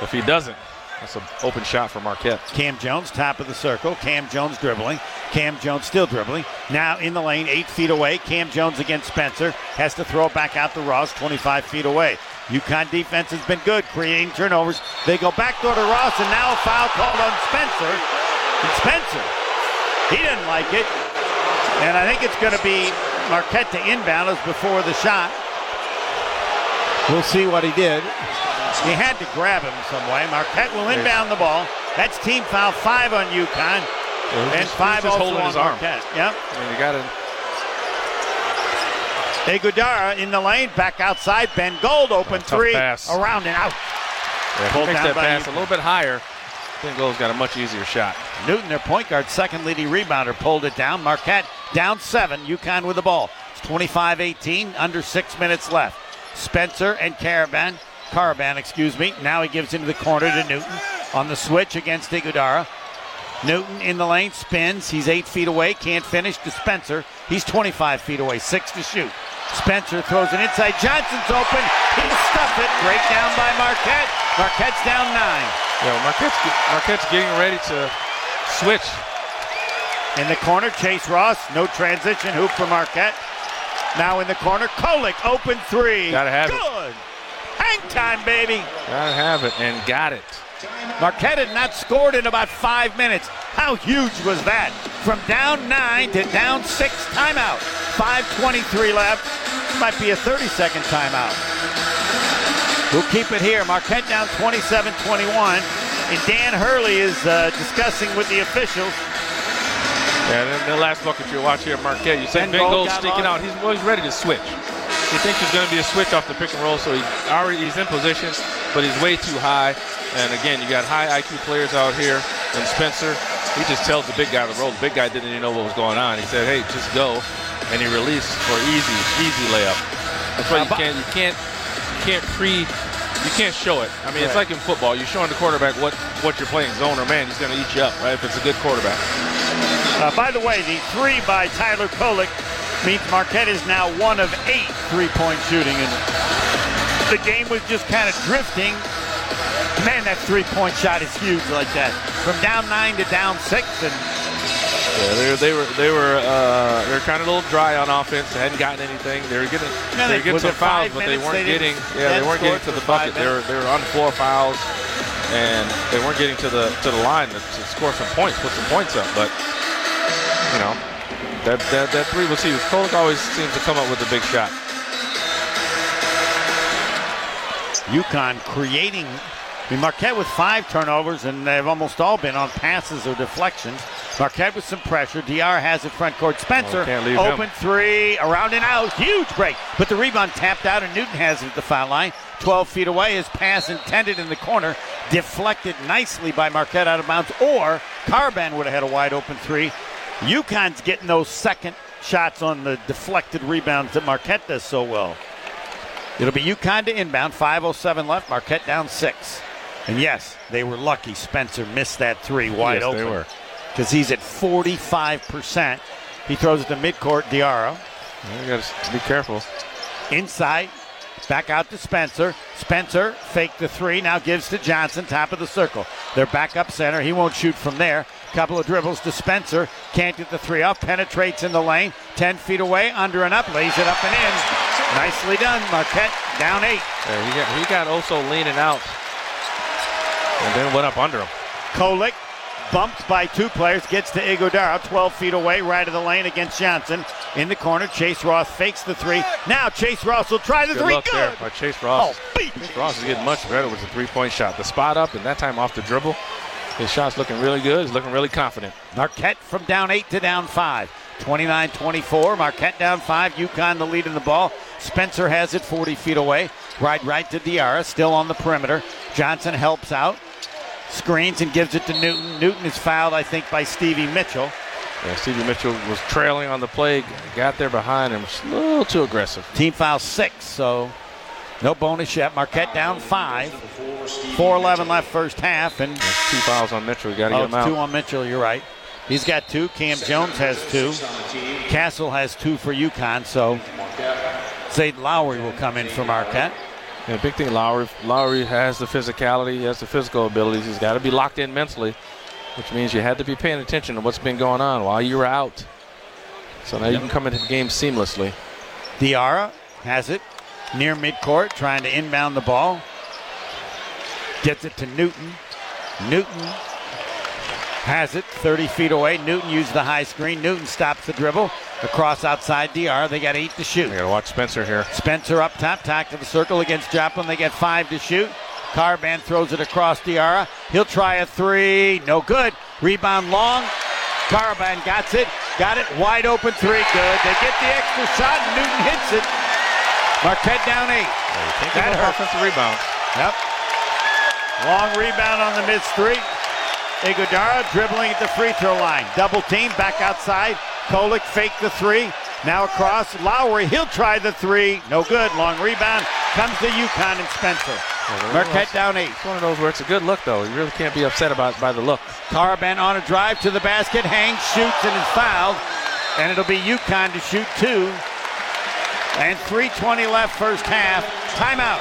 if he doesn't, that's an open shot for Marquette. Kam Jones, top of the circle. Kam Jones dribbling. Kam Jones still dribbling. Now in the lane, eight feet away. Kam Jones against Spencer. Has to throw it back out to Ross, 25 feet away. UConn defense has been good, creating turnovers. They go back door to Ross, and now a foul called on Spencer. And Spencer, he didn't like it. And I think it's going to be Marquette to inbound as before the shot. We'll see what he did. He had to grab him some way. Marquette will inbound the ball. That's team foul five on UConn. Yeah, and just, five also holding on his arm. Marquette. Yep. I mean, you got to. Ighodaro in the lane, back outside. Ben Gold open tough three, pass. around and out. Yeah, he makes that pass UConn. a little bit higher, Gold's got a much easier shot. Newton, their point guard, second leading rebounder, pulled it down. Marquette down seven. UConn with the ball. It's 25-18, under six minutes left. Spencer and Karaban, Karaban, excuse me. Now he gives into the corner to Newton on the switch against Ighodaro. Newton in the lane spins. He's eight feet away. Can't finish to Spencer. He's 25 feet away. Six to shoot. Spencer throws it inside. Johnson's open. He'll stuff it. Breakdown by Marquette. Marquette's down nine. Yeah, Marquette's, Marquette's getting ready to switch. In the corner, Chase Ross. No transition hoop for Marquette. Now in the corner, Kolek, open three. Gotta have it. Good. Hang time, baby. Gotta have it and got it. Marquette had not scored in about five minutes. How huge was that? From down nine to down six, timeout. 5.23 left. Might be a 30 second timeout. We'll keep it here. Marquette down 27 21. And Dan Hurley is uh, discussing with the officials. Yeah, then the last bucket you watch here Marquette, you said Ben Ben Gold Gold sticking out. He's well, he's ready to switch. He thinks there's going to be a switch off the pick and roll, so he already he's in position, but he's way too high. And again, you got high IQ players out here. And Spencer, he just tells the big guy to roll. The big guy didn't even know what was going on. He said, "Hey, just go," and he released for easy, easy layup. That's why you Uh, can't, you can't, you can't pre, you can't show it. I mean, it's like in football. You're showing the quarterback what what you're playing, zone or man. He's going to eat you up, right? If it's a good quarterback. Uh, by the way, the three by Tyler Kolek means Marquette is now one of eight three-point shooting, and the game was just kind of drifting. Man, that three-point shot is huge like that. From down nine to down six, and Yeah, they were they were they were uh, they were kind of a little dry on offense. They hadn't gotten anything. They were getting Yeah, they they- were getting some it five fouls, but they weren't They getting yeah they weren't getting to the bucket. They were they were on floor fouls, and they weren't getting to the to the line to, to score some points, put some points up. But you know that that, that three was huge. Kolek always seems to come up with a big shot. UConn creating. I mean, Marquette with five turnovers, and they've almost all been on passes or deflections. Marquette with some pressure. DR has it front court. Spencer Oh, leave him. open three, around and out, huge break. But the rebound tapped out, and Newton has it at the foul line. 12 feet away, his pass intended in the corner, deflected nicely by Marquette out of bounds. Or Karaban would have had a wide open three. UConn's getting those second shots on the deflected rebounds that Marquette does so well. It'll be UConn to inbound. 5.07 left. Marquette down six. And yes, they were lucky. Spencer missed that three wide Yes, open. they were. Because he's at 45%. He throws it to midcourt. Diarra. You got to be careful. Inside. Back out to Spencer. Spencer faked the three. Now gives to Johnson. Top of the circle. They're back up center. He won't shoot from there. Couple of dribbles to Spencer. Can't get the three off. Penetrates in the lane. 10 feet away. Under and up. Lays it up and in. Nicely done. Marquette down eight. Yeah, he got he got also leaning out, and then went up under him. Kolek bumped by two players, gets to Ighodaro, 12 feet away, right of the lane against Johnson. In the corner, Chase Ross fakes the three. Now Chase Ross will try the Good three. luck Good. there by Chase Ross. Oh. Chase Ross is getting much better with the three-point shot. The spot up, and that time off the dribble. His shot's looking really good. He's looking really confident. Marquette from down eight to down five. 29 24. Marquette down five. UConn the lead in the ball. Spencer has it 40 feet away. Right, right to Diarra, still on the perimeter. Johnson helps out. Screens and gives it to Newton. Newton is fouled, I think, by Stevie Mitchell. Yeah, Stevie Mitchell was trailing on the play, got there behind him, was a little too aggressive. Team foul six, so No bonus yet. Marquette down five. 4-11 left first half, and Two fouls on Mitchell. You got to oh, get him out. two on Mitchell. You're right. He's got two. Kam Jones has two. Castle has two for UConn. So Zayden Lowery will come in for Marquette. Yeah, big thing, Lowery. Lowery has the physicality, he has the physical abilities. He's got to be locked in mentally, which means you had to be paying attention to what's been going on while you were out. So now you can come into the game seamlessly. Diarra has it near midcourt, trying to inbound the ball. Gets it to Newton. Newton has it 30 feet away. Newton used the high screen. Newton stops the dribble across outside DR. They got eight to shoot. You got to watch Spencer here. Spencer up top, top to the circle against Joplin. They get five to shoot. Karaban throws it across Diarra. He'll try a three. No good. Rebound long. Karaban got it. Got it. Wide open three. Good. They get the extra shot, and Newton hits it. Marquette down eight. Can't That give up hurt. offensive rebounds. Yep. Long rebound on the mid three. Ighodaro dribbling at the free throw line. Double team back outside. Kolek fake the three. Now across. Lowery, he'll try the three. No good. Long rebound. Comes to UConn and Spencer. Marquette down eight. It's one of those where it's a good look, though. You really can't be upset about by the look. Karaban on a drive to the basket. Hangs, shoots, and is fouled. And it'll be UConn to shoot two. And 3.20 left first half. Timeout.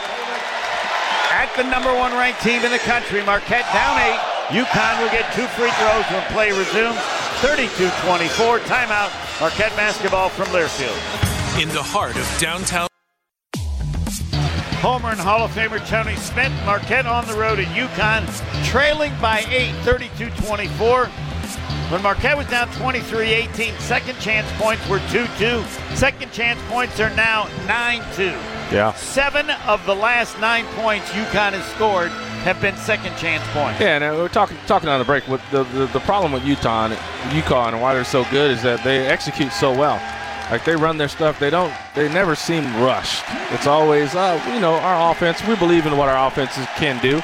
At the number one ranked team in the country, Marquette down eight. UConn will get two free throws when play resumes. 32-24. Timeout. Marquette basketball from Learfield. In the heart of downtown. Homer and Hall of Famer Tony Smith. Marquette on the road at UConn, trailing by 8, 32-24. When Marquette was down 23-18, second chance points were 2-2. Second chance points are now 9-2. Yeah. Seven of the last nine points UConn has scored have been second chance points. Yeah, and uh, we're talking talking on the break. With the, the the problem with Utah and UConn and why they're so good is that they execute so well. Like they run their stuff. They don't. They never seem rushed. It's always, uh, you know, our offense. We believe in what our offenses can do.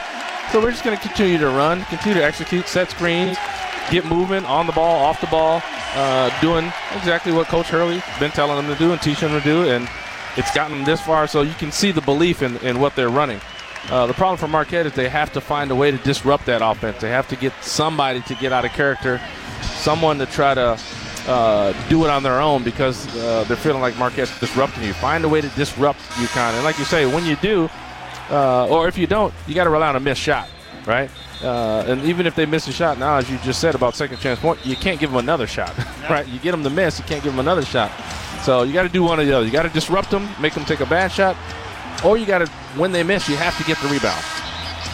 So we're just going to continue to run, continue to execute, set screens, get movement on the ball, off the ball, uh, doing exactly what Coach Hurley's been telling them to do and teaching them to do. And it's gotten them this far, so you can see the belief in, in what they're running. Uh, the problem for Marquette is they have to find a way to disrupt that offense. They have to get somebody to get out of character, someone to try to uh, do it on their own because uh, they're feeling like Marquette's disrupting you. Find a way to disrupt UConn. And like you say, when you do, uh, or if you don't, you got to rely on a missed shot, right? Uh, and even if they miss a shot now, as you just said about second chance point, you can't give them another shot, right? You get them to miss, you can't give them another shot. So you got to do one or the other. You got to disrupt them, make them take a bad shot, or you got to, when they miss, you have to get the rebound.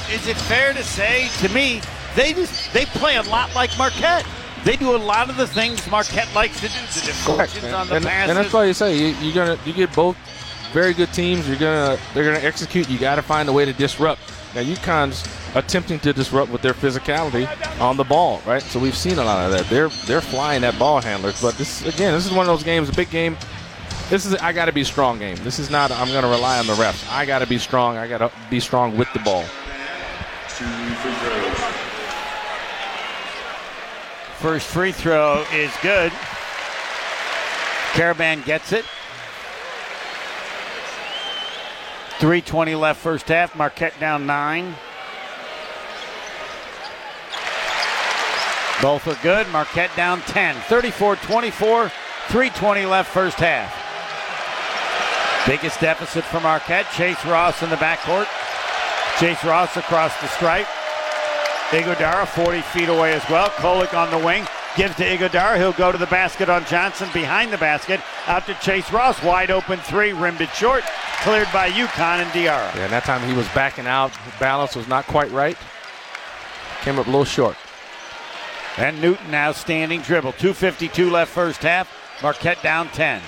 Is it fair to say, to me, they just they play a lot like Marquette. They do a lot of the things Marquette likes to do. The deflections on the and, passes. and that's why you say you, you're gonna you get both very good teams. You're gonna they're gonna execute. You got to find a way to disrupt. Now UConn's attempting to disrupt with their physicality on the ball, right? So we've seen a lot of that. They're they're flying at ball handlers, but this again, this is one of those games, a big game. This is I got to be strong game. This is not I'm going to rely on the refs. I got to be strong. I got to be strong with the ball. First free throw is good. Karaban gets it. 3.20 left first half. Marquette down nine. Both are good. Marquette down 10. 34 24. 3.20 left first half. Biggest deficit for Marquette. Chase Ross in the backcourt. Chase Ross across the stripe. Ighodaro 40 feet away as well. Kolek on the wing. Gives to Ighodaro. He'll go to the basket on Johnson. Behind the basket. Out to Chase Ross. Wide open three. Rimmed it short. Cleared by UConn and Diarra. Yeah, and that time he was backing out. Balance was not quite right. Came up a little short. And Newton now standing dribble. 2.52 left first half. Marquette down 10.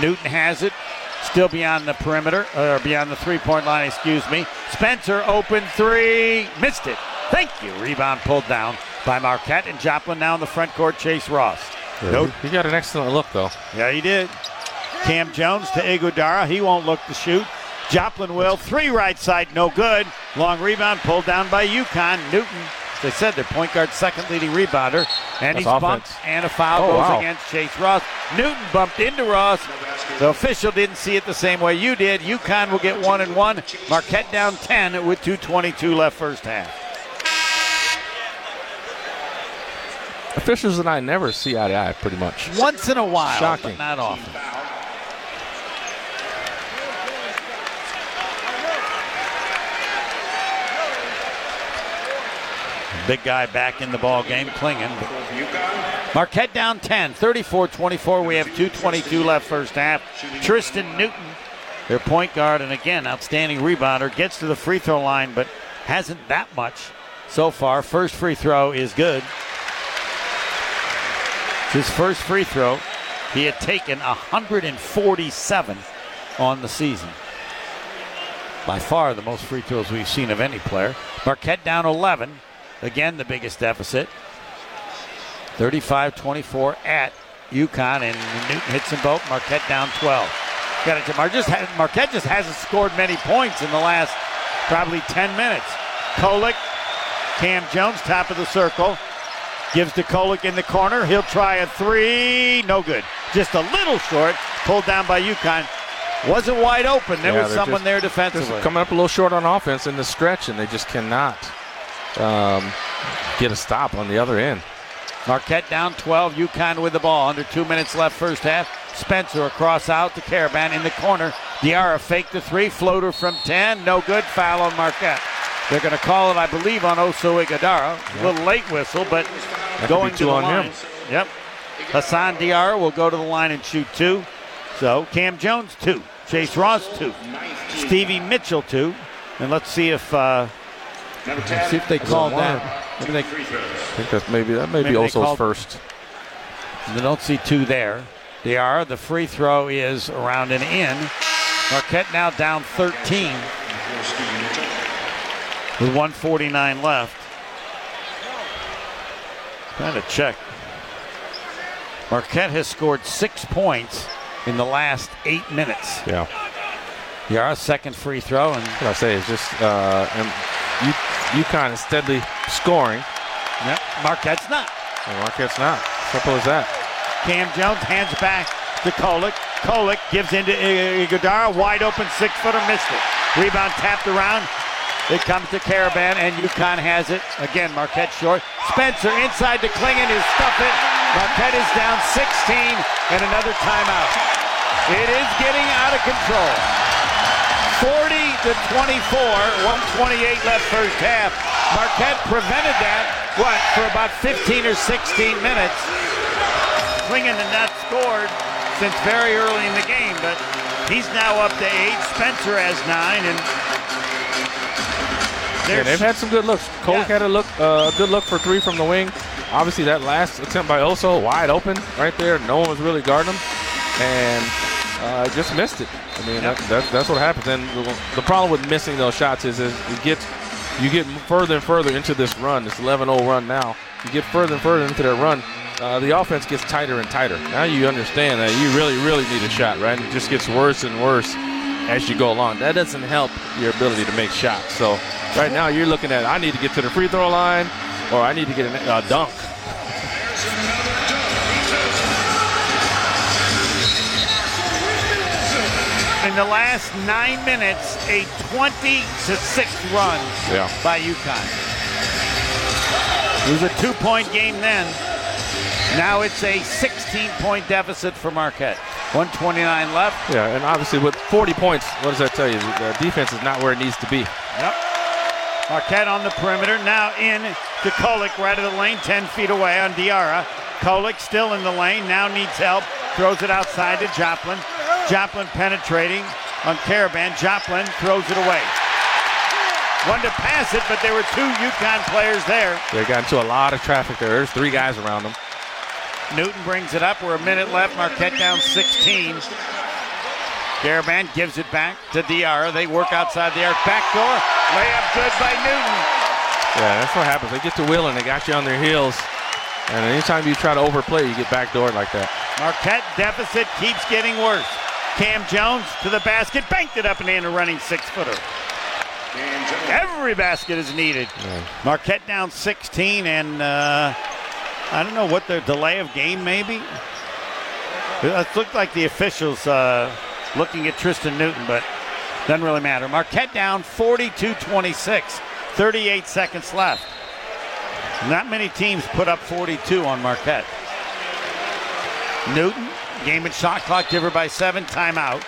Newton has it. Still beyond the perimeter, or beyond the three point line, excuse me. Spencer open three. Missed it. Thank you. Rebound pulled down by Marquette. And Joplin now in the front court. Chase Ross. No, He got an excellent look though. yeah, he did. Kam Jones to Ighodaro. He won't look to shoot. Joplin will. Three right side, no good. Long rebound pulled down by UConn. Newton As I said, their point guard, second leading rebounder, and That's he's offense. bumped, and a foul Oh, goes wow. against Chase Ross. Newton bumped into Ross. The official didn't see it the same way you did. UConn will get one and one. Marquette down 10 with 2:22 left first half. Officials and I never see eye to eye, pretty much. Once in a while, Shocking. not often. Big guy back in the ball game, Clingan. Marquette down 10, 34-24. We have 2:22 left first half. Tristen Newton, their point guard, and again outstanding rebounder, gets to the free throw line, but hasn't that much so far. First free throw is good. His first free throw, he had taken 147 on the season. By far the most free throws we've seen of any player. Marquette down 11. Again, the biggest deficit. 35 24 at UConn, and Newton hits them both. Marquette down 12. Got it to Mar- just ha- Marquette just hasn't scored many points in the last probably 10 minutes. Kolek, Kam Jones, top of the circle. Gives to Kolek in the corner. He'll try a three. No good. Just a little short. Pulled down by UConn. Wasn't wide open. There Yeah, was someone just- there defensively. coming up a little short on offense in the stretch, and they just cannot um, get a stop on the other end. Marquette down 12. UConn with the ball. Under two minutes left first half. Spencer across out to Karaban in the corner. Diarra faked the three. Floater from 10. No good. Foul on Marquette. They're going to call it, I believe, on Oso Ighodaro. A little late whistle, but could going to the on line. him. Yep. Hassan Diarra will go to the line and shoot two. So Kam Jones two. Chase Ross two. Stevie Mitchell two. And let's see if uh, see if they called one. that. Maybe they, I think that's maybe that may Maybe be they Oso's first. They don't see two there. They are. The free throw is around and in. Marquette now down 13 with 149 left. Trying to check. Marquette has scored six points in the last eight minutes. Yeah. Yara's second free throw, and What I say is just uh, and you UConn is steadily scoring, yep, Marquette's not. and Marquette's not. Simple as that. Kam Jones hands back to Kolek. Kolek gives into Ighodaro. Wide open six footer, missed it. Rebound tapped around. It comes to Karaban, and UConn has it. Again, Marquette short. Spencer inside to Clingan is stuff it. Marquette is down 16 and another timeout. It is getting out of control. 40 to 24, 128 left first half. Marquette prevented that, what, for about 15 or 16 minutes. Swinging had not scored since very early in the game, but he's now up to eight. Spencer has nine, and Yeah, they've had some good looks. Cole Yes. had a look, uh, a good look for three from the wing. Obviously, that last attempt by Oso, wide open right there. No one was really guarding him, and uh, just missed it. I mean, that, that, that's what happens. And the, problem with missing those shots is, is you get you get further and further into this run, this 11-0 run. Now you get further and further into that run. Uh, the offense gets tighter and tighter. Now you understand that you really, really need a shot, right? And it just gets worse and worse as you go along. That doesn't help your ability to make shots. So right now you're looking at I need to get to the free throw line or I need to get a uh, dunk. In the last nine minutes, a 20 to 6 run Yeah. by UConn. It was a two point game then. Now it's a 16 point deficit for Marquette. 129 left. Yeah, and obviously with 40 points, what does that tell you? The defense is not where it needs to be. Yep. Marquette on the perimeter. Now in to Kolek, right of the lane, 10 feet away on Diarra. Kolek still in the lane, now needs help. Throws it outside to Joplin. Joplin penetrating on Karaban. Joplin throws it away. One to pass it, but there were two UConn players there. They got into a lot of traffic there. There's three guys around them. Newton brings it up. We're a minute left. Marquette down 16. Karaban gives it back to Diarra. They work outside the arc. Backdoor. Layup good by Newton. Yeah, that's what happens. They get to and they got you on their heels. And anytime you try to overplay, you get backdoored like that. Marquette deficit keeps getting worse. Kam Jones to the basket, banked it up and in a running six footer. Every basket is needed. Marquette down 16, and uh, I don't know what their delay of game maybe. It looked like the officials uh, looking at Tristen Newton, but doesn't really matter. Marquette down 42 26, 38 seconds left. Not many teams put up 42 on Marquette. Newton, game and shot clock giver by seven, timeout.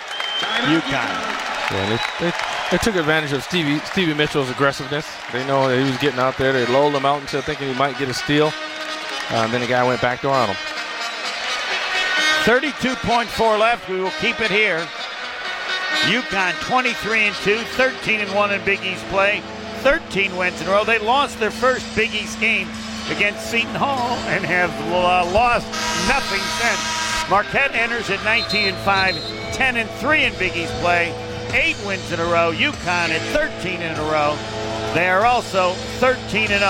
UConn. Yeah, they, they, they took advantage of Stevie Stevie Mitchell's aggressiveness. They know that he was getting out there. They lulled him out into thinking he might get a steal. Uh, and then the guy went back door on him. 32.4 left. We will keep it here. UConn 23 and 2, 13 and 1 in Big East play, 13 wins in a row. They lost their first Big East game against Seton Hall and have uh, lost nothing since. Marquette enters at 19 and 5, 10 and 3 in Big East play, eight wins in a row. UConn at 13 in a row. They are also 13 and 0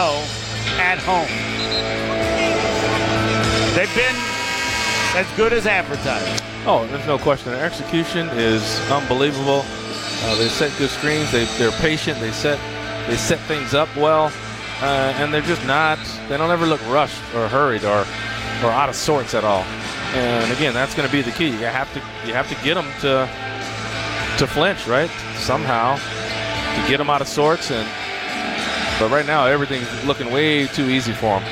at home. They've been as good as advertised. Oh, there's no question. Their execution is unbelievable. Uh, they set good screens. They, they're patient. They set they set things up well, uh, and they're just not. They don't ever look rushed or hurried or or out of sorts at all. And again, that's going to be the key. You have to you have to get them to to flinch, right? Somehow to get them out of sorts. And but right now, everything's looking way too easy for them.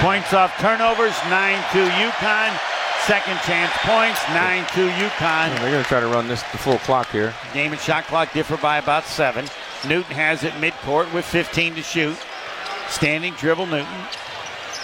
Points off turnovers, 9 to UConn. Second chance points, 9 to UConn. they're going to try to run this the full clock here. Game and shot clock differ by about seven. Newton has it midcourt with 15 to shoot. Standing dribble, Newton.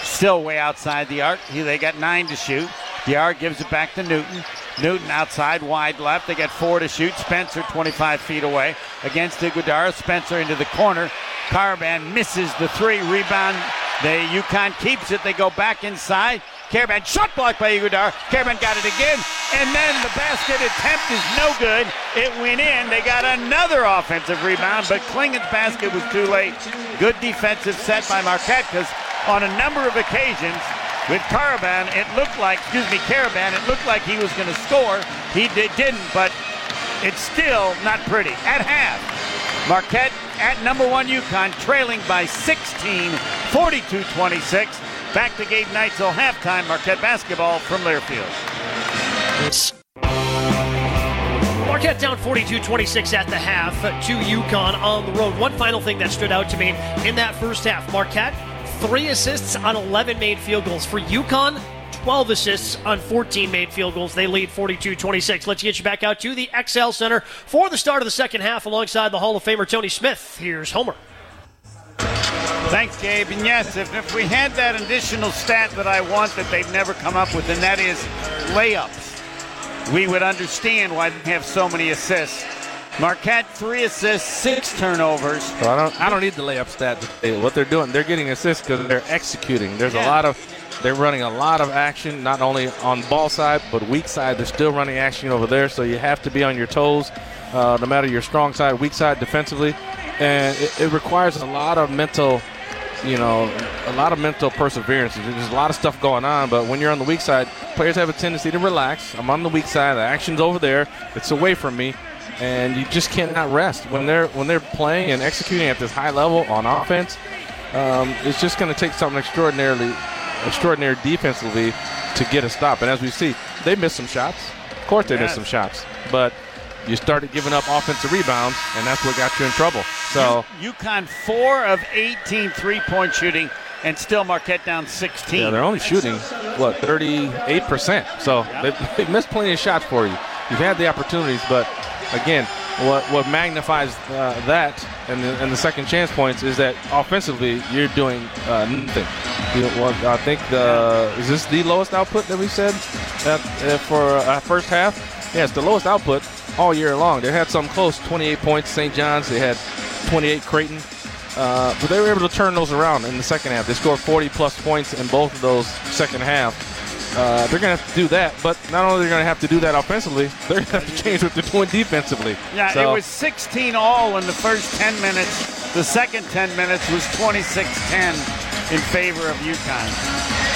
Still way outside the arc. He, They got nine to shoot. DR gives it back to Newton. Newton outside, wide left. They got four to shoot. Spencer 25 feet away against Ighodaro. Spencer into the corner. Karaban misses the three. Rebound the UConn keeps it. They go back inside. Karaban shot blocked by Ighodaro. Karaban got it again, and then the basket attempt is no good. It went in. They got another offensive rebound, but Clingan's basket was too late. Good defensive set by Marquette because on a number of occasions with Karaban, it looked like, excuse me, Karaban, it looked like he was going to score. He did, didn't, but it's still not pretty. At half, Marquette at number one UConn, trailing by 16, 42 26. Back to Gabe Neitzel halftime. Marquette basketball from Learfield. Marquette down 42-26 at the half to UConn on the road. One final thing that stood out to me in that first half. Marquette, three assists on 11 made field goals. For UConn, 12 assists on 14 made field goals. They lead 42 26. Let's get you back out to the XL Center for the start of the second half alongside the Hall of Famer Tony Smith. Here's Homer. Thanks, Gabe. And yes, if, if we had that additional stat that I want that they've never come up with, and that is layups, we would understand why they have so many assists. Marquette three assists, six turnovers. Well, I don't. I don't need the layup stat. What they're doing, they're getting assists because they're executing. There's yeah. a lot of they're running a lot of action, not only on ball side, but weak side. They're still running action over there, so you have to be on your toes, uh, no matter your strong side, weak side defensively. And it, it, requires a lot of mental, you know, a lot of mental perseverance. There's a lot of stuff going on, but when you're on the weak side, players have a tendency to relax. I'm on the weak side. The action's over there. It's away from me and you just cannot rest when they're when they're playing and executing at this high level on offense. Um, it's just going to take something extraordinarily extraordinary defensively to get a stop. And as we see, they missed some shots. Of course, they yes. missed some shots, but you started giving up offensive rebounds, and that's what got you in trouble. So UConn four of 18 three-point shooting, and still Marquette down 16. Yeah, they're only shooting what 38 percent. So yep. they've, missed plenty of shots for you. You've had the opportunities, but again, what what magnifies uh, that and the, and the, second chance points is that offensively you're doing uh, nothing. You know, well, I think the is this the lowest output that we said at, uh, for uh, first half? Yeah, it's the lowest output all year long. They had some close, 28 points. St. John's they had 28. Creighton. Uh, but they were able to turn those around in the second half. They scored 40 plus points in both of those second half. Uh, they're going to have to do that, but not only are they going to have to do that offensively, they're going to have to change what they're doing defensively. Yeah, so. it was 16 all in the first 10 minutes. The second 10 minutes was 26 10 in favor of UConn.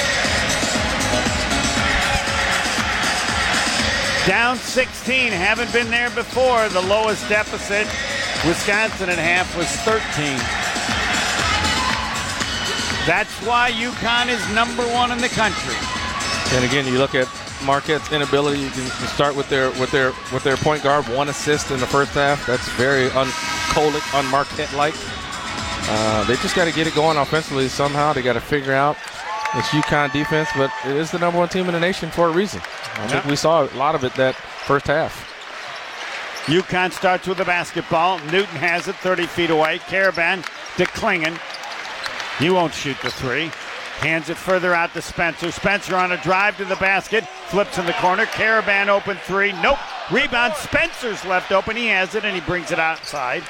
Down 16, haven't been there before. The lowest deficit, Wisconsin at half was 13. That's why UConn is number one in the country. And again, you look at Marquette's inability. You can start with their with their with their point guard, one assist in the first half. That's very un Kolek, un Marquette like. Uh, they just got to get it going offensively somehow. They got to figure out this UConn defense, but it is the number one team in the nation for a reason. I think we saw a lot of it that first half. UConn starts with the basketball. Newton has it 30 feet away. Karaban to Clingan. He won't shoot the three. Hands it further out to Spencer. Spencer on a drive to the basket. Flips in the corner. Karaban open three. Nope. Rebound. Spencer's left open. He has it and he brings it outside.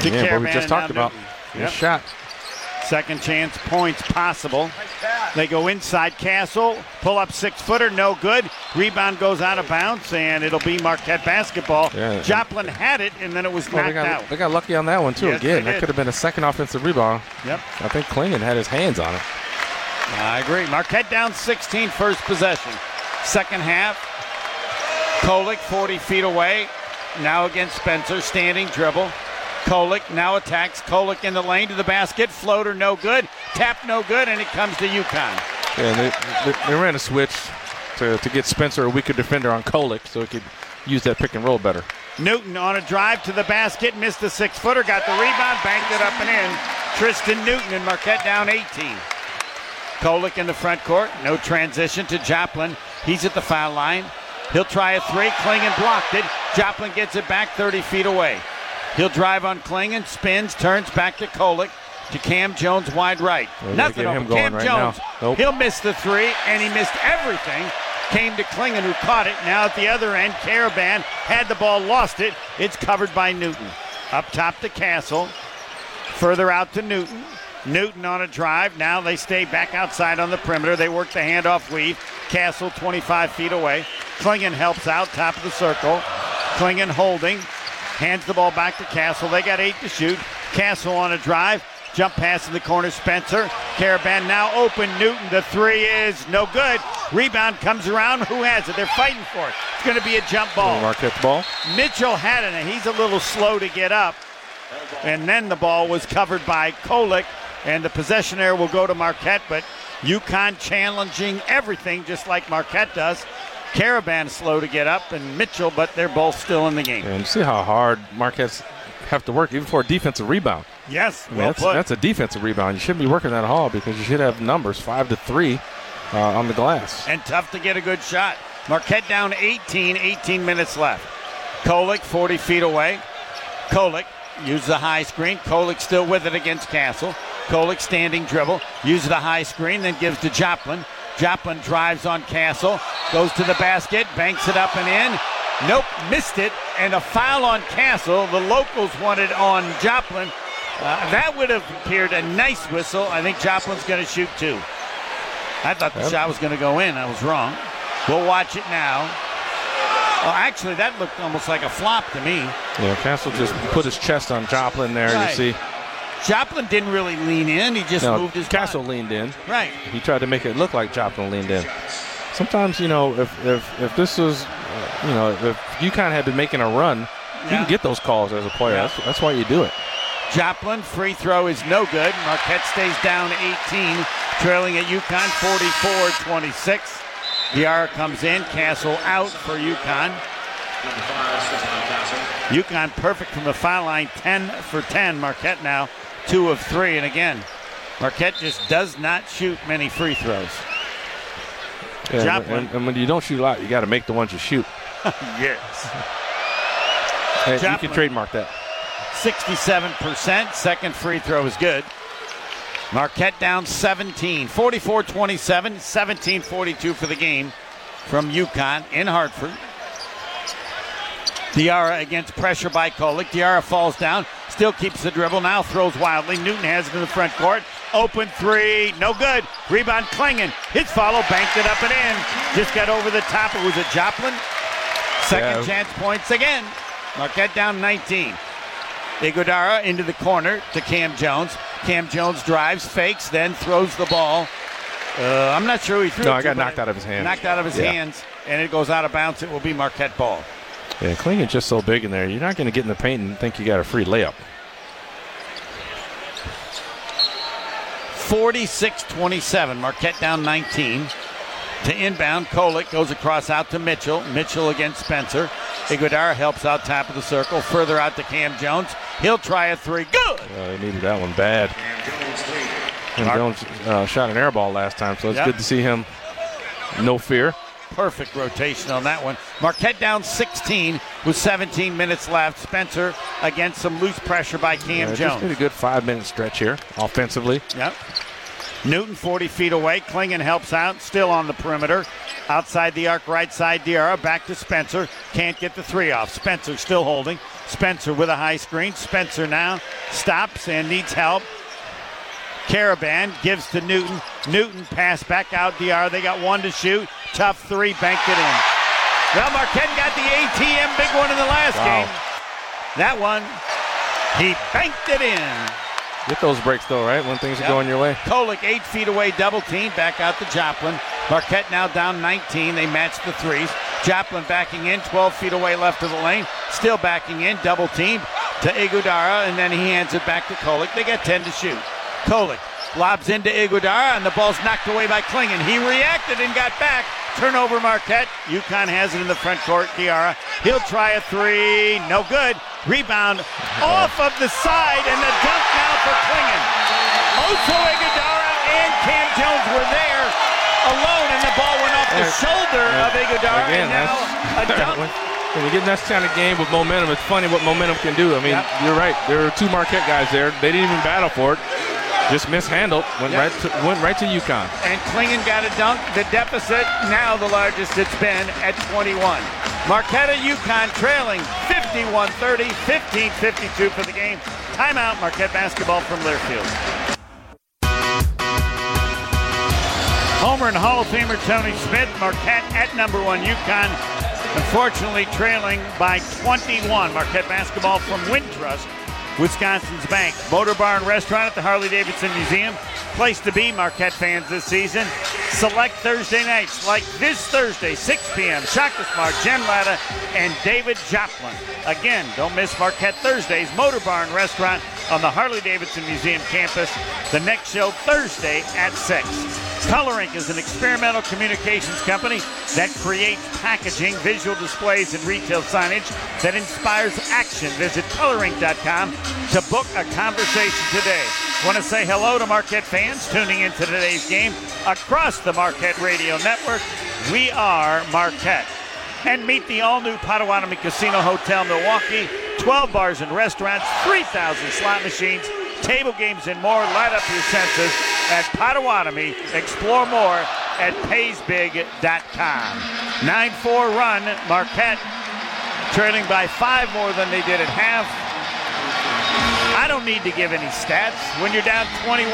To yeah, what we just talked about. Good Yep. shot. Second chance points possible. They go inside Castle. Pull up six footer. No good. Rebound goes out of bounds and it'll be Marquette basketball. Yeah. Joplin had it and then it was knocked they, got, out. they got lucky on that one too. Yes, Again, that could have been a second offensive rebound. Yep. I think Clingan had his hands on it. I agree. Marquette down 16, first possession. Second half, Kolek 40 feet away. Now against Spencer, standing dribble. Kolek now attacks. Kolek in the lane to the basket. Floater no good. Tap no good, and it comes to UConn. Yeah, they, they, they ran a switch to, to get Spencer a weaker defender on Kolek so he could use that pick and roll better. Newton on a drive to the basket, missed the six footer, got the rebound, banked it up and in. Tristen Newton and Marquette down 18. Kolek in the front court, no transition to Joplin. He's at the foul line. He'll try a three. Clingan blocked it. Joplin gets it back 30 feet away. He'll drive on Clingan, spins, turns back to Kolek to Kam Jones wide right. Well, they gotta Nothing get him open. going Cam right Jones. now. Nope. He'll miss the three, and he missed everything. Came to Clingan, who caught it. Now at the other end, Karaban had the ball, lost it. It's covered by Newton. Up top to Castle. Further out to Newton. Newton on a drive. Now they stay back outside on the perimeter. They work the handoff weave. Castle 25 feet away. Clingan helps out, top of the circle. Clingan holding. Hands the ball back to Castle. They got eight to shoot. Castle on a drive. Jump pass in the corner. Spencer. Karaban now open. Newton. The three is no good. Rebound comes around. Who has it? They're fighting for it. It's going to be a jump ball. Marquette's ball. Mitchell had it, and he's a little slow to get up. And then the ball was covered by Kolek, and the possession there will go to Marquette. But UConn challenging everything just like Marquette does. Karaban slow to get up, and Mitchell, but they're both still in the game. And you see how hard Marquette's have to work even for a defensive rebound. Yes, I mean, well that's, put. that's a defensive rebound. You shouldn't be working that hard because you should have numbers five to three uh, on the glass. and tough to get a good shot. Marquette down 18, 18 minutes left. Kolek 40 feet away. Kolek uses the high screen. Kolek still with it against Castle. Kolek standing dribble, uses the high screen, then gives to Joplin. Joplin drives on Castle, goes to the basket, banks it up and in. Nope, missed it, and a foul on Castle. The locals wanted on Joplin. Uh, that would have appeared a nice whistle. I think Joplin's going to shoot two. I thought the Yep. shot was going to go in. I was wrong. We'll watch it now. Oh, actually, that looked almost like a flop to me. Yeah, Castle just put his chest on Joplin there. Right. You see, Joplin didn't really lean in. He just no, moved his Castle butt. leaned in. Right. He tried to make it look like Joplin leaned in. Sometimes, you know, if if, if this was, uh, you know, if UConn had been making a run, you can get those calls as a player. Yeah. That's, that's why you do it. Joplin free throw is no good. Marquette stays down 18, trailing at UConn 44-26. Diarra comes in. Castle out for UConn. UConn perfect from the foul line, 10 for 10. Marquette now two of three, and again, Marquette just does not shoot many free throws. Yeah, Joplin. and, and when you don't shoot a lot, you got to make the ones you shoot. Yes. Hey, you can trademark that. 67%. Second free throw is good. Marquette down 17, 44 27, 17 42 for the game from UConn in Hartford. Diarra against pressure by Kolek. Diarra falls down, still keeps the dribble, now throws wildly. Newton has it in the front court. Open three, no good. Rebound Clingan. His follow, banked it up and in. Just got over the top. It was a Joplin. Second Yeah. chance points again. Marquette down 19. Ighodaro into the corner to Kam Jones. Kam Jones drives, fakes, then throws the ball Uh, I'm not sure who he threw No, it I got knocked out of his hand. Knocked out of his Yeah. hands, and it goes out of bounds. It will be Marquette ball. Yeah, Clingan's just so big in there. You're not going to get in the paint and think you got a free layup. 46-27. Marquette down 19. To inbound, Kolek goes across out to Mitchell. Mitchell against Spencer. Ighodaro helps out top of the circle. Further out to Kam Jones. He'll try a three. Good. They needed that one bad. And Jones uh, shot an air ball last time, so it's Yep. good to see him. No fear. Perfect rotation on that one. Marquette down 16 with 17 minutes left. Spencer against some loose pressure by Cam just Jones. did a good five-minute stretch here offensively. Yep. Newton 40 feet away. Clingan helps out, still on the perimeter. Outside the arc, right side, Diarra. Back to Spencer. Can't get the three off. Spencer still holding. Spencer with a high screen. Spencer now stops and needs help. Karaban gives to Newton. Newton pass back out DR. They got one to shoot. Tough three, banked it in. Well, Marquette got the ATM big one in the last Wow. game. That one, he banked it in. Get those breaks though, right? When things are going your way. Kolek eight feet away, double team, back out to Joplin. Marquette now down 19. They match the threes. Joplin backing in, 12 feet away left of the lane. Still backing in, double team to Ighodaro, and then he hands it back to Kolek. They got 10 to shoot. Kolek lobs into Ighodaro, and the ball's knocked away by Clingan. He reacted and got back. Turnover Marquette. UConn has it in the front court. Diarra. He'll try a three. No good. Rebound off of the side, and the dunk now for Clingan. Oso Ighodaro and Kam Jones were there alone, and the ball went off the shoulder of Ighodaro, Again, and now a dunk. when, you get in that kind of game with momentum, it's funny what momentum can do. I mean, Yep. you're right. There were two Marquette guys there. They didn't even battle for it. Just mishandled. Went Yep. right to went right to UConn. and Clingan got a dunk. The deficit now the largest it's been at 21. Marquette UConn trailing 51-30, 15-52 for the game. Timeout. Marquette basketball from Learfield. Homer and Hall of Famer Tony Smith, Marquette at number one, UConn unfortunately trailing by 21. Marquette basketball from Wintrust, Wisconsin's Bank. Motor Bar and Restaurant at the Harley Davidson Museum. Place to be, Marquette fans this season. Select Thursday nights like this Thursday, 6 p.m. Shaka Smart, Jen Latta, and David Joplin. Again, don't miss Marquette Thursdays, Motor Bar and Restaurant on the Harley Davidson Museum campus. The next show Thursday at 6. Color Ink is an experimental communications company that creates packaging, visual displays, and retail signage that inspires action. Visit colorink.com to book a conversation today. Want to say hello to Marquette fans tuning into today's game across the Marquette Radio Network. We are Marquette. And meet the all new Potawatomi Casino Hotel Milwaukee. 12 bars and restaurants, 3,000 slot machines, table games, and more. Light up your senses at Potawatomi. Explore more at paysbig.com. 9 4 run, Marquette trailing by five more than they did at half. I don't need to give any stats. When you're down 21,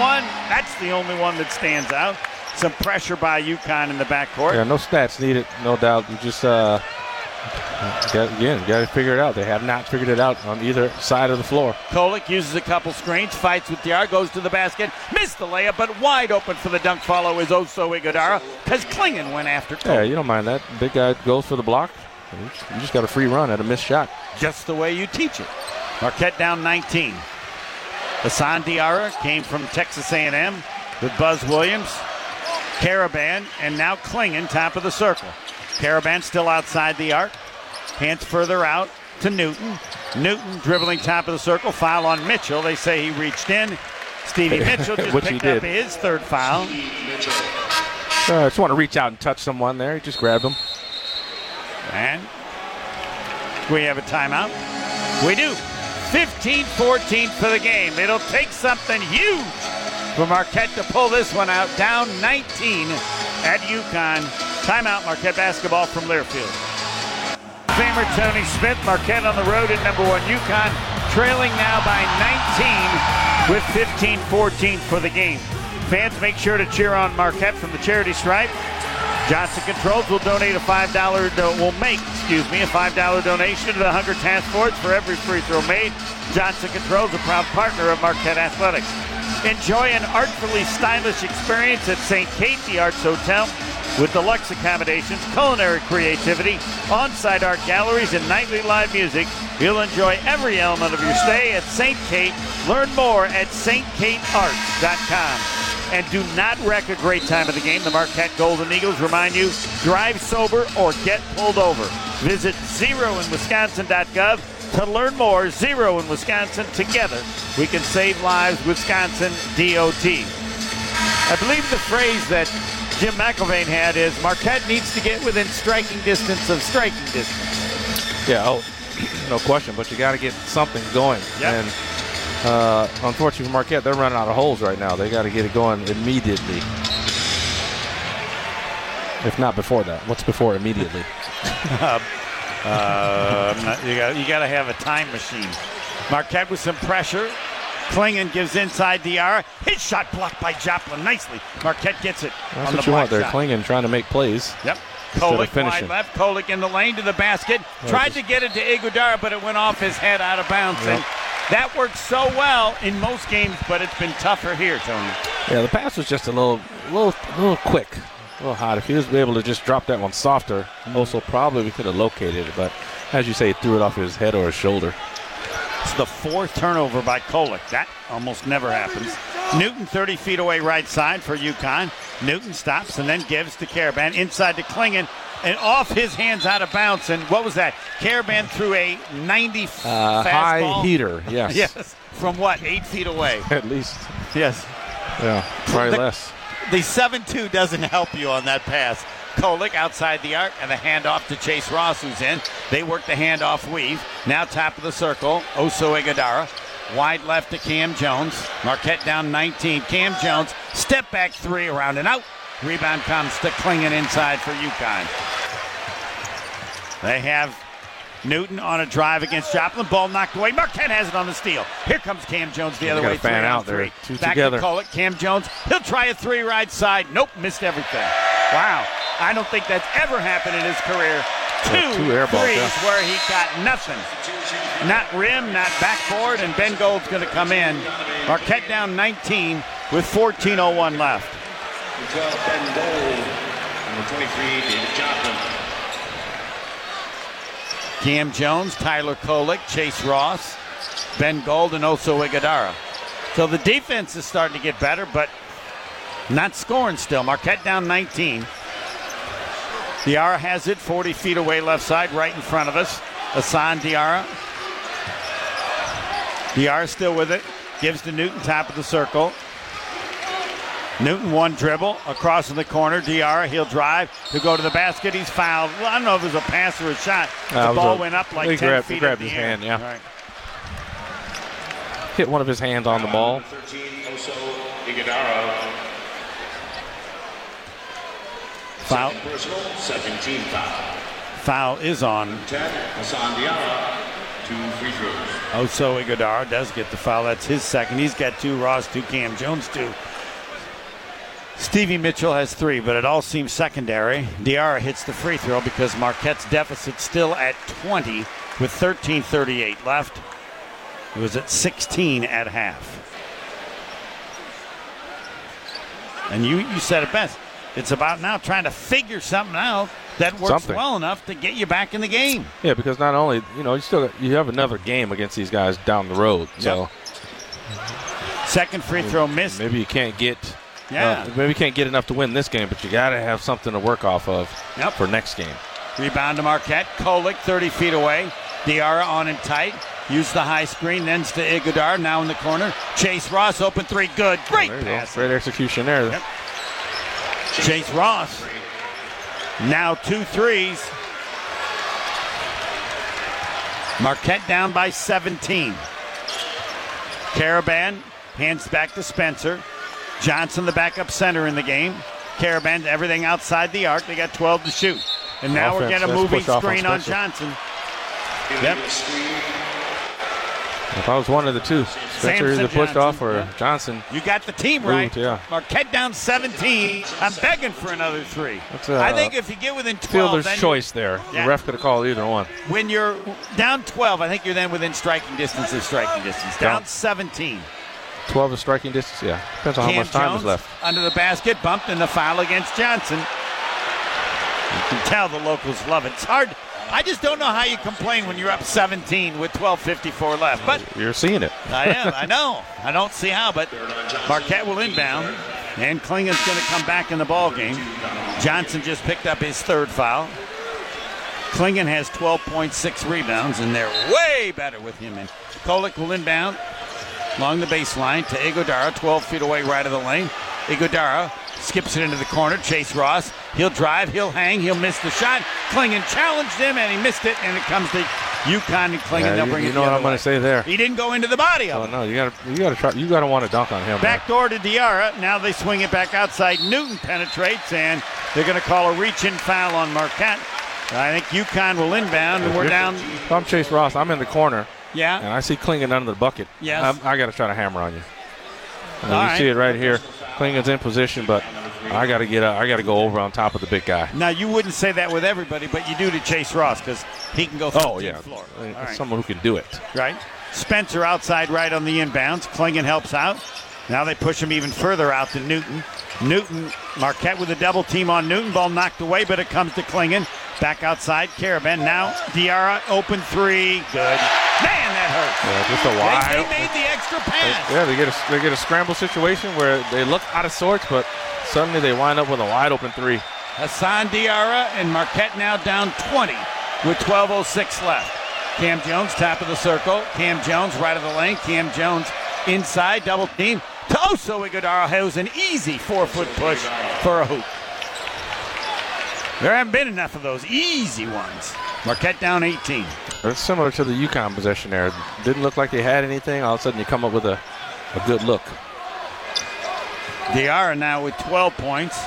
that's the only one that stands out. Some pressure by UConn in the backcourt. Yeah, no stats needed, no doubt. You just uh, got, again, got to figure it out. They have not figured it out on either side of the floor. Kolek uses a couple screens, fights with Diarra, goes to the basket, missed the layup, but wide open for the dunk follow is Oso Ighodaro because Clingan went after Yeah, you don't mind that. Big guy goes for the block. You just- You just got a free run at a missed shot. Just the way you teach it. Marquette down 19. Hassan Diarra came from Texas A&M with Buzz Williams, Karaban, and now Clingan top of the circle. Karaban still outside the arc. Hands further out to Newton. Newton dribbling top of the circle. Foul on Mitchell. They say he reached in. Stevie Mitchell just Which he picked up his third foul. Uh, just want to reach out and touch someone there. He just grabbed him. And we have a timeout. We do. 15-14 for the game. It'll take something huge for Marquette to pull this one out. Down 19 at UConn. Timeout Marquette basketball from Learfield. Famer Tony Smith, Marquette on the road at number one UConn, trailing now by 19 with 15-14 for the game. Fans, make sure to cheer on Marquette from the charity stripe. Johnson Controls will donate a five dollar do- will make, excuse me, a five dollar donation to the Hunger Task Force for every free throw made. Johnson Controls, a proud partner of Marquette Athletics. Enjoy an artfully stylish experience at St. Kate the Arts Hotel with deluxe accommodations, culinary creativity, on-site art galleries, and nightly live music. You'll enjoy every element of your stay at St. Kate. Learn more at stkatearts.com. And do not wreck a great time of the game. The Marquette Golden Eagles remind you, drive sober or get pulled over. Visit zeroinwisconsin.gov to learn more. Zero in Wisconsin. Together, we can save lives. Wisconsin DOT. I believe the phrase that Jim McElvain had is Marquette needs to get within striking distance of striking distance. Yeah, oh, no question. But you got to get something going. Yep. And uh, unfortunately for Marquette, they're running out of holes right now. They got to get it going immediately. If not before that, what's before immediately? Uh, not- you got you to have a time machine. Marquette with some pressure. Clingan gives inside Diarra. His shot blocked by Joplin nicely. Marquette gets it That's on the what you want. They're shot. clinging, trying to make plays. Yep. Kolek wide finishing. left. Kolek in the lane to the basket. Tried to get it to Ighodaro, but it went off his head out of bounds. Yep. And that works so well in most games, but it's been tougher here, Tony. Yeah, the pass was just a little, little, little quick, a little hot. If he was able to just drop that one softer, also probably we could have located it. But as you say, he threw it off his head or his shoulder. It's the fourth turnover by Kolek. That almost never happens. Newton 30 feet away right side for UConn. Newton stops and then gives to Karaban inside to Clingan and off his hands out of bounds. And what was that? Karaban threw a 90 Uh, fastball. high heater, yes. Yes. From what? Eight feet away. At least, Yes. yeah, probably The- less. The 7 2 doesn't help you on that pass. Kolek outside the arc and the handoff to Chase Ross, who's in. They work the handoff weave. Now top of the circle, Oso Ighodaro. Wide left to Kam Jones. Marquette down 19. Kam Jones, step back three around and out. Rebound comes to Clingan inside for UConn. They have Newton on a drive against Joplin. Ball knocked away. Marquette has it on the steal. Here comes Kam Jones the other gotta way. fan three on out there. Two Back together. to call it. Kam Jones. He'll try a three right side. Nope, missed everything. Wow. I don't think that's ever happened in his career. Two, Yeah, two air balls, threes yeah. where he got nothing. Not rim, not backboard, and Ben Gold's going to come in. Marquette down 19 with 14.01 left. Kam Jones, Tyler Kolek, Chase Ross, Ben Gold, and Oso Ighodaro. So the defense is starting to get better, but not scoring still. Marquette down 19. Diarra has it 40 feet away left side, right in front of us. Hassan Diarra. Diarra still with it. Gives to Newton, top of the circle. Newton one dribble across in the corner. Diarra, he'll drive to go to the basket. He's fouled. Well, I don't know if it was a pass or a shot. The ball a- went up like 10 grabbed- feet he grabbed in the his air. hand, yeah. Right. Hit one of his hands on the ball. Foul. Personal, 17 foul. Foul is on 10, Hassan Diarra, two free throws. Oso Ighodaro does get the foul. That's his second. He's got two. Ross two. Cam Jones two. Stevie Mitchell has three, but it all seems secondary. Diarra hits the free throw because Marquette's deficit still at 20 with 13:38 left. It was at 16 at half. And you you said it best. It's about now trying to figure something out that works Something. well enough to get you back in the game. Yeah, because not only you know you still you have another game against these guys down the road, so Second free throw missed. maybe you can't get Yeah. uh, maybe can't get enough to win this game, but you got to have something to work off of Yep. for next game. Rebound to Marquette. Kolek 30 feet away. Diarra on and tight. Use the high screen. Then to Ighodaro. Now in the corner. Chase Ross open three. Good. Great There you go. pass. Great execution there. Yep. Chase Ross. Now two threes. Marquette down by 17. Karaban hands back to Spencer. Johnson, the backup center in the game. Karaban, everything outside the arc. They got 12 to shoot. And now we're getting a moving push off on screen on Johnson. Yep. If I was one of the two, Spencer Samson either pushed Johnson, off or yeah. Johnson. You got the team right. Moved, yeah. Marquette down 17. I'm begging for another three. That's, uh, I think if you get within 12, Fielder's then choice there. Yeah. The ref could have called either one. when you're down 12, I think you're then within striking distance of striking distance. Down Yeah. 17. 12 is striking distance. Yeah, depends on how much time Jones is left. under the basket, bumped in the foul against Johnson. You can tell the locals love it. It's hard. I just don't know how you complain when you're up 17 with 12:54 left. But You're seeing it. I am. I know. I don't see how, but Marquette will inbound, and Clingan's going to come back in the ball game. Johnson just picked up his third foul. Clingan has 12.6 rebounds, and they're way better with him. And Kolek will inbound along the baseline to Ighodaro, 12 feet away, right of the lane. Ighodaro skips it into the corner. Chase Ross. He'll drive. He'll hang. He'll miss the shot. Clingan challenged him, and he missed it. And it comes to UConn and Clingan. Yeah, They'll you, bring you it know what I'm going to say there. He didn't go into the body of Oh it. no, you got to you got to try. You got to want to dunk on him. man. Back door to Diarra. Now they swing it back outside. Newton penetrates, and they're going to call a reach-in foul on Marquette. I think UConn will inbound, and we're down. If I'm Chase Ross, I'm in the corner, and I see Clingan under the bucket. Yes. I'm, I got to try to hammer on you. And All you right. see it right here. Clingan's in position, but I got to get. Uh, I got to go over on top of the big guy. Now you wouldn't say that with everybody, but you do to Chase Ross because he can go. Oh 13th yeah, floor. Uh, All right. someone who can do it. right? Spencer outside right on the inbounds. Clingan helps out. Now they push him even further out to Newton. Newton, Marquette with a double team on Newton. Ball knocked away, but it comes to Clingan. Back outside, Karaban. Now Diarra, open three. Good. Man, that hurts. Yeah, just a They, wide. they made the extra pass. Yeah, they get a they get a scramble situation where they look out of sorts, but suddenly they wind up with a wide open three. Hassan Diarra and Marquette now down 20 with 12.06 left. Kam Jones, top of the circle. Kam Jones, right of the lane. Kam Jones inside, double team. To Oso Ighodaro has an easy four foot push for a hoop. There haven't been enough of those easy ones. Marquette down 18. It's similar to the UConn possession there. Didn't look like they had anything. All of a sudden, you come up with a, a good look. Diarra now with 12 points.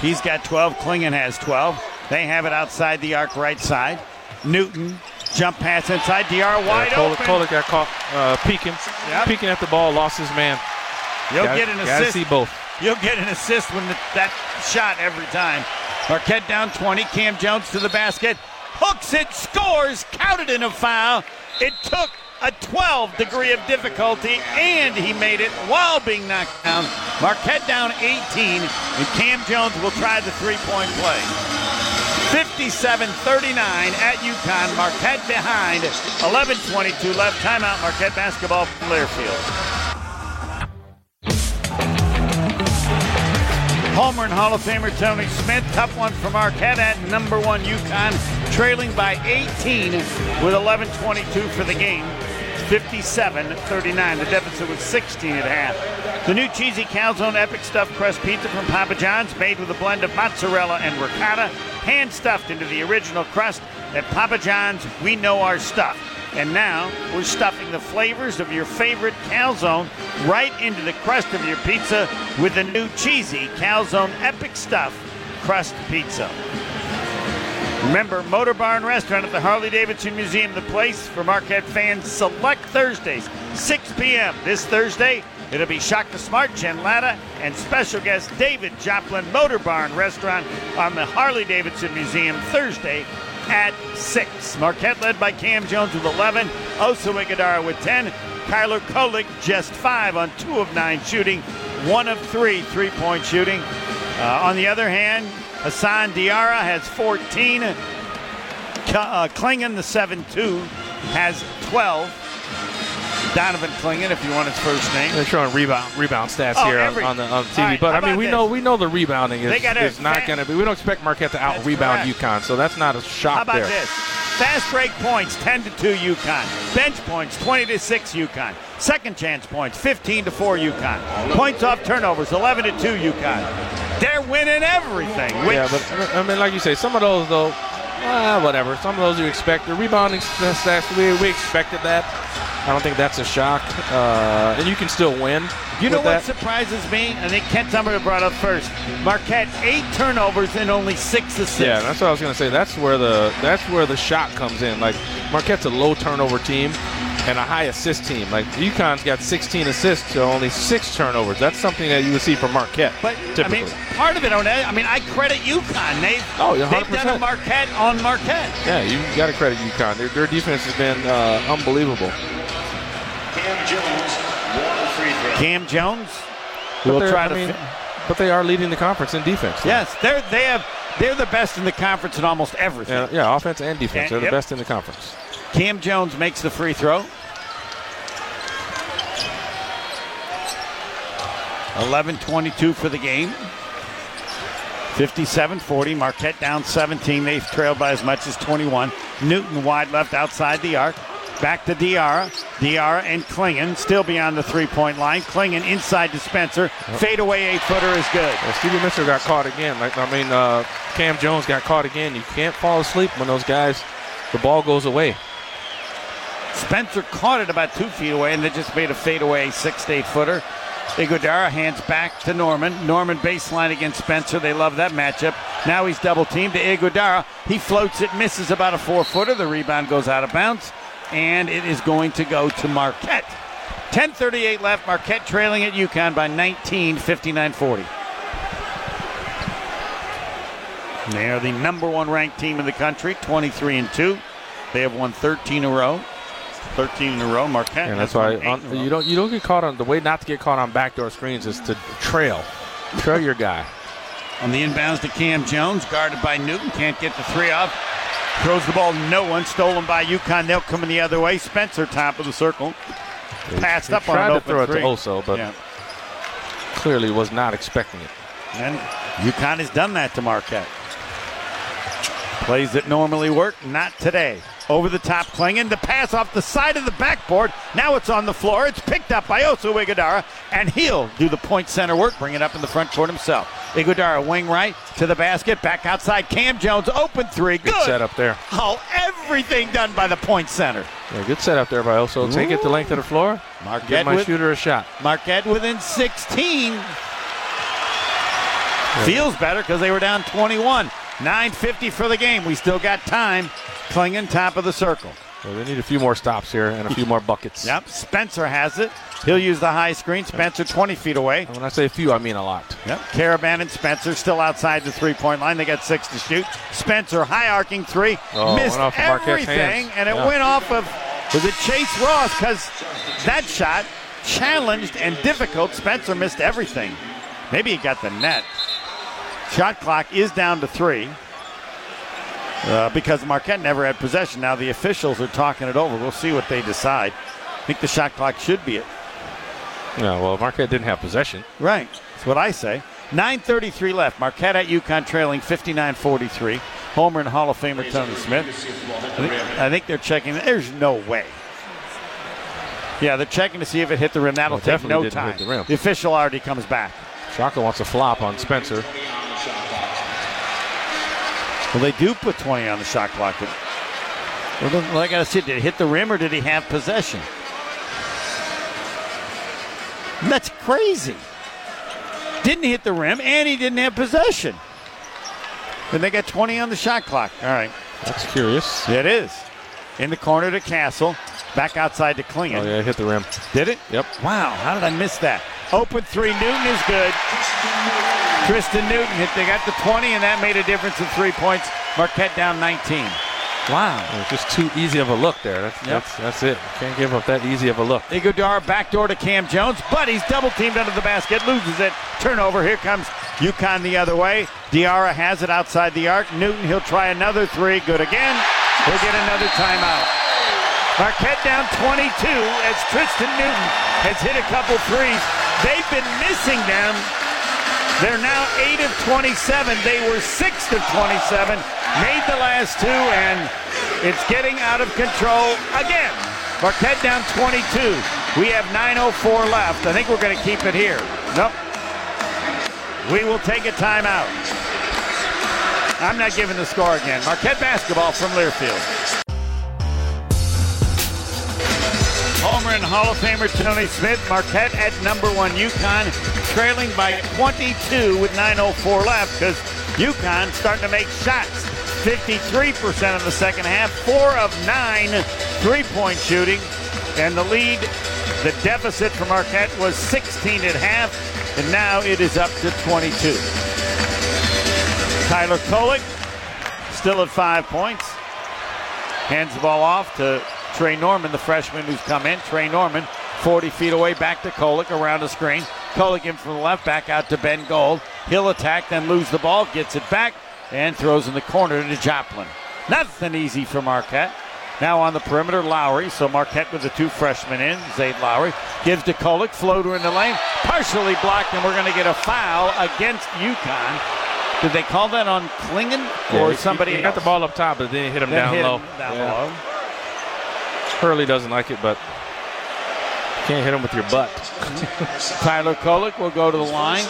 He's got 12. Clingan has 12. They have it outside the arc right side. Newton, jump pass inside. Diarra wide yeah, Kolek, open. Kolek got caught uh, peeking, Yep. peeking at the ball, lost his man. You'll Gotta- get an assist. see both. You'll get an assist when the, that shot every time. Marquette down 20. Kam Jones to the basket. Hooks it, scores, counted in a foul. It took a 12 degree of difficulty, and he made it while being knocked down. Marquette down 18, and Kam Jones will try the three point play. 57 39 at UConn. Marquette behind. 11 22 left. Timeout. Marquette basketball from Learfield. Homer and Hall of Famer Tony Smith. Tough one from Marquette at number one UConn, trailing by 18 with 11:22 for the game. 57-39. The deficit was 16 at half. The new cheesy calzone epic stuffed crust pizza from Papa John's, made with a blend of mozzarella and ricotta, hand stuffed into the original crust. At Papa John's, we know our stuff. And now we're stuffing the flavors of your favorite calzone right into the crust of your pizza with the new cheesy calzone epic stuff crust pizza. Remember, Motor Barn Restaurant at the Harley Davidson Museum, the place for Marquette fans. Select Thursdays, 6 p.m. This Thursday, it'll be Shaka Smart, Jen Latta, and special guest David Joplin Motor Barn Restaurant on the Harley Davidson Museum Thursday at 6. Marquette led by Kam Jones with 11, Oso Ighodaro with 10, Tyler Kolek just 5 on 2 of 9 shooting, 1 of 3 three-point shooting. Uh, on the other hand, Hassan Diarra has 14. K- uh, Clingan, the 7-2, has 12. Donovan Clingan, if you want his first name. They're showing rebound rebound stats Oh, here on- every- on, the on TV, right, but I mean we this? know we know the rebounding is, is not going to be. We don't expect Marquette to out rebound. UConn, so that's not a shock How about there. this? Fast break points 10 to 2 UConn. Bench points 20 to 6 UConn. Second chance points 15 to 4 UConn. Points off turnovers 11 to 2 UConn. They're winning everything. Which, Yeah, but I mean, like you say, some of those though, ah, whatever. Some of those you expect. The rebounding stats, we, we expected that. I don't think that's a shock, uh, and you can still win. you know what that. surprises me? I think Kent Summer brought up first. Marquette eight turnovers and only six assists. Yeah, that's what I was gonna say. That's where the that's where the shot comes in. Like Marquette's a low turnover team and a high assist team. Like UConn's got 16 assists to only six turnovers. That's something that you would see from Marquette. But typically. I mean, part of it on that. I mean, I credit UConn. They've Oh, yeah, they've done a Marquette on Marquette. yeah, you got to credit UConn. Their, their defense has been uh, unbelievable. Kam Jones, one free throw. Kam Jones But will they're- try I to. mean, fi- but they are leading the conference in defense. yes, they're they have they're the best in the conference in almost everything. Yeah, yeah, offense and defense. And- They're the best in the conference. Kam Jones makes the free throw. 11-22 for the game. 57-40. Marquette down 17. They've trailed by as much as 21. Newton wide left outside the arc. Back to Diarra. Diarra and Clingan still beyond the three-point line. Clingan inside to Spencer. Fadeaway eight-footer is good. Well, Stevie Mitchell got caught again. Like I mean, uh, Kam Jones got caught again. You can't fall asleep when those guys, the ball goes away. Spencer caught it about two feet away and they just made a fadeaway six to eight footer. Ighodaro hands back to Norman. Norman baseline against Spencer. They love that matchup. Now he's double teamed to Ighodaro. He floats it, misses about a four footer. The rebound goes out of bounds, and it is going to go to Marquette. 10:38 left. Marquette trailing at UConn by 19, 59-40. They are the number one ranked team in the country, 23 and two. They have won 13 in a row. 13 in a row. Marquette. And that's why on, in a row. you don't you don't get caught on the way not to get caught on backdoor screens is to trail, trail your guy. On the inbounds to Kam Jones, guarded by Newton. Can't get the three up. Throws the ball no one. Stolen by UConn. They'll come in the other way. Spencer, top of the circle. Passed He up on tried an to open throw three. it to Oso, but Yeah. clearly was not expecting it. And UConn has done that to Marquette. Plays that normally work, not today. Over the top, Clingan. The pass off the side of the backboard. Now it's on the floor. It's picked up by Oso Ighodaro, and he'll do the point center work, bring it up in the front court himself. Ighodaro, wing right to the basket, back outside. Kam Jones, open three. Good. Good setup there. Oh, everything done by the point center. Yeah, good setup there by Oso. Take it the length of the floor. Marquette Give my with- shooter a shot. Marquette within 16. Feels better because they were down 21. 9.50 for the game. We still got time. Clingan, top of the circle. Well, they need a few more stops here and a few more buckets. Yep, Spencer has it. He'll use the high screen. Spencer 20 feet away. And when I say a few, I mean a lot. Yep, Karaban and Spencer still outside the three-point line. They got six to shoot. Spencer high arcing three, Oh, missed everything, and it Yeah. went off of was it Chase Ross? Because that shot challenged and difficult. Spencer missed everything. Maybe he got the net. Shot clock is down to three. Uh, because Marquette never had possession. Now the officials are talking it over. We'll see what they decide. I think the shot clock should be it. Yeah, well, Marquette didn't have possession. Right. That's what I say. 9.33 left. Marquette at UConn trailing 59 43. Homer and Hall of Famer Tony Smith. I think, I think they're checking. There's no way. Yeah, they're checking to see if it hit the rim. That'll Well, take no time. the rim. official already comes back. Shaka wants a flop on Spencer. Well, they do put 20 on the shot clock. Well, I got to see, did it hit the rim or did he have possession? That's crazy. Didn't hit the rim and he didn't have possession. Then they got 20 on the shot clock. All right. That's curious. It is. In the corner to Castle. Back outside to Clingan. Oh, yeah, hit the rim. Did it? Yep. Wow, how did I miss that? Open three, Newton is good. Tristen Newton hit. They got the 20, and that made a difference in three points. Marquette down 19. Wow. It was just too easy of a look there. That's, Yep. that's, that's it. Can't give up that easy of a look. Ighodaro backdoor to Kam Jones, but he's double teamed under the basket, loses it. Turnover. Here comes UConn the other way. Diarra has it outside the arc. Newton, he'll try another three. Good again. He'll get another timeout. Marquette down 22 as Tristen Newton has hit a couple threes. They've been missing them. They're now 8 of 27. They were 6 of 27. Made the last two, and it's getting out of control again. Marquette down 22. We have 9.04 left. I think we're going to keep it here. Nope. We will take a timeout. I'm not giving the score again. Marquette basketball from Learfield. And Hall of Famer Tony Smith. Marquette at number one. UConn trailing by 22 with 9.04 left because UConn starting to make shots. 53% in the second half, four of nine three-point shooting, and the lead, the deficit for Marquette was 16 at half, and now it is up to 22. Tyler Kolek still at five points. Hands the ball off to Tre Norman, the freshman who's come in. Tre Norman, 40 feet away, back to Kolek around the screen. Kolek in from the left, back out to Ben Gold. He'll attack, then lose the ball, gets it back, and throws in the corner to Joplin. Nothing easy for Marquette. Now on the perimeter, Lowery. So Marquette with the two freshmen in. Zay Lowery gives to Kolek, floater in the lane, partially blocked, and we're going to get a foul against UConn. Did they call that on Clingan or he- somebody he, got else? the ball up top, but then he hit him Then down hit low. him down Yeah. low. Hurley doesn't like it, but you can't hit him with your butt. Tyler Kolek will go to the line.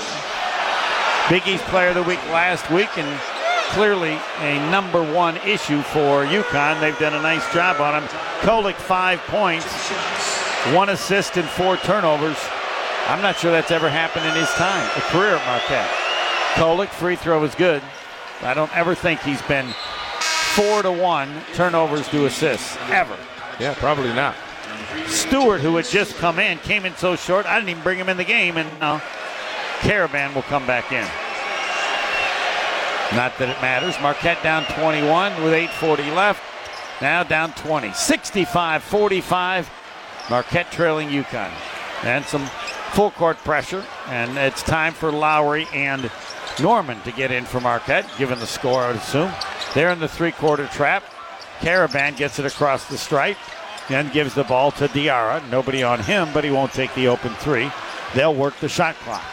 Big East Player of the Week last week, and clearly a number one issue for UConn. They've done a nice job on him. Kolek, five points, one assist, and four turnovers. I'm not sure that's ever happened in his time, a career at Marquette. Kolek, free throw is good. I don't ever think he's been four to one turnovers to assists, ever. Yeah, probably not. Stewart, who had just come in, came in so short, I didn't even bring him in the game, and now Karaban will come back in. Not that it matters. Marquette down 21 with 8.40 left. Now down 20. 65 45. Marquette trailing UConn. And some full court pressure. And it's time for Lowery and Norman to get in for Marquette, given the score, I would assume. They're in the three quarter trap. Karaban gets it across the stripe and gives the ball to Diarra. Nobody on him, but he won't take the open three. They'll work the shot clock.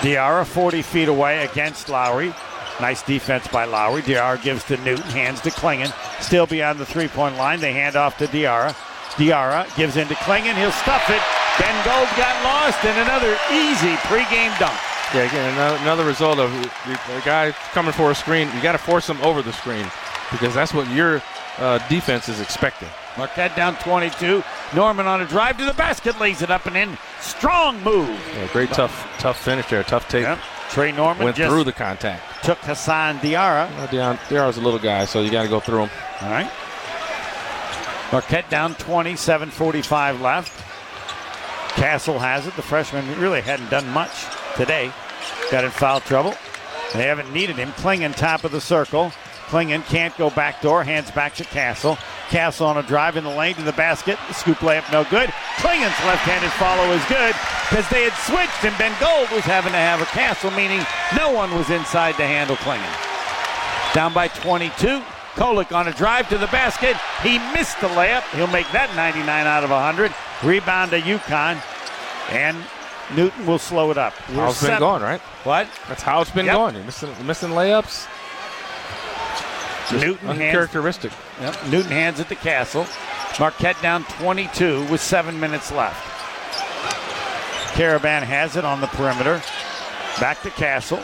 Diarra 40 feet away against Lowery. Nice defense by Lowery. Diarra gives to Newton, hands to Clingan. Still beyond the three point line. They hand off to Diarra. Diarra gives in to Clingan. He'll stuff it. Ben Gold got lost in another easy pregame dunk. Yeah, again, another result of the guy coming for a screen. You got to force him over the screen because that's what your uh, defense is expecting. Marquette down 22. Norman on a drive to the basket, lays it up and in. Strong move. Yeah, great tough, tough finish there. Tough take. Yep. Tre Norman Went just through the contact. took Hassan Diarra. Uh, Deion, Deion's a little guy, so you got to go through him. All right. Marquette down 20, 7.45 left. Castle has it. The freshman really hadn't done much today. Got in foul trouble. They haven't needed him. Clingan top of the circle. Clingan can't go back door. Hands back to Castle. Castle on a drive in the lane to the basket. Scoop layup no good. Clingan's left-handed follow is good because they had switched and Ben Gold was having to have a Castle, meaning no one was inside to handle Clingan. Down by 22. Kolek on a drive to the basket. He missed the layup. He'll make that 99 out of 100. Rebound to UConn. And Newton will slow it up. We're How it's been going, right? What? That's how it's been Yep. going. You're missing, missing layups. Just Newton hands, uncharacteristic. yep, Newton hands it the Castle. Marquette down 22 with seven minutes left. Karaban has it on the perimeter. Back to Castle.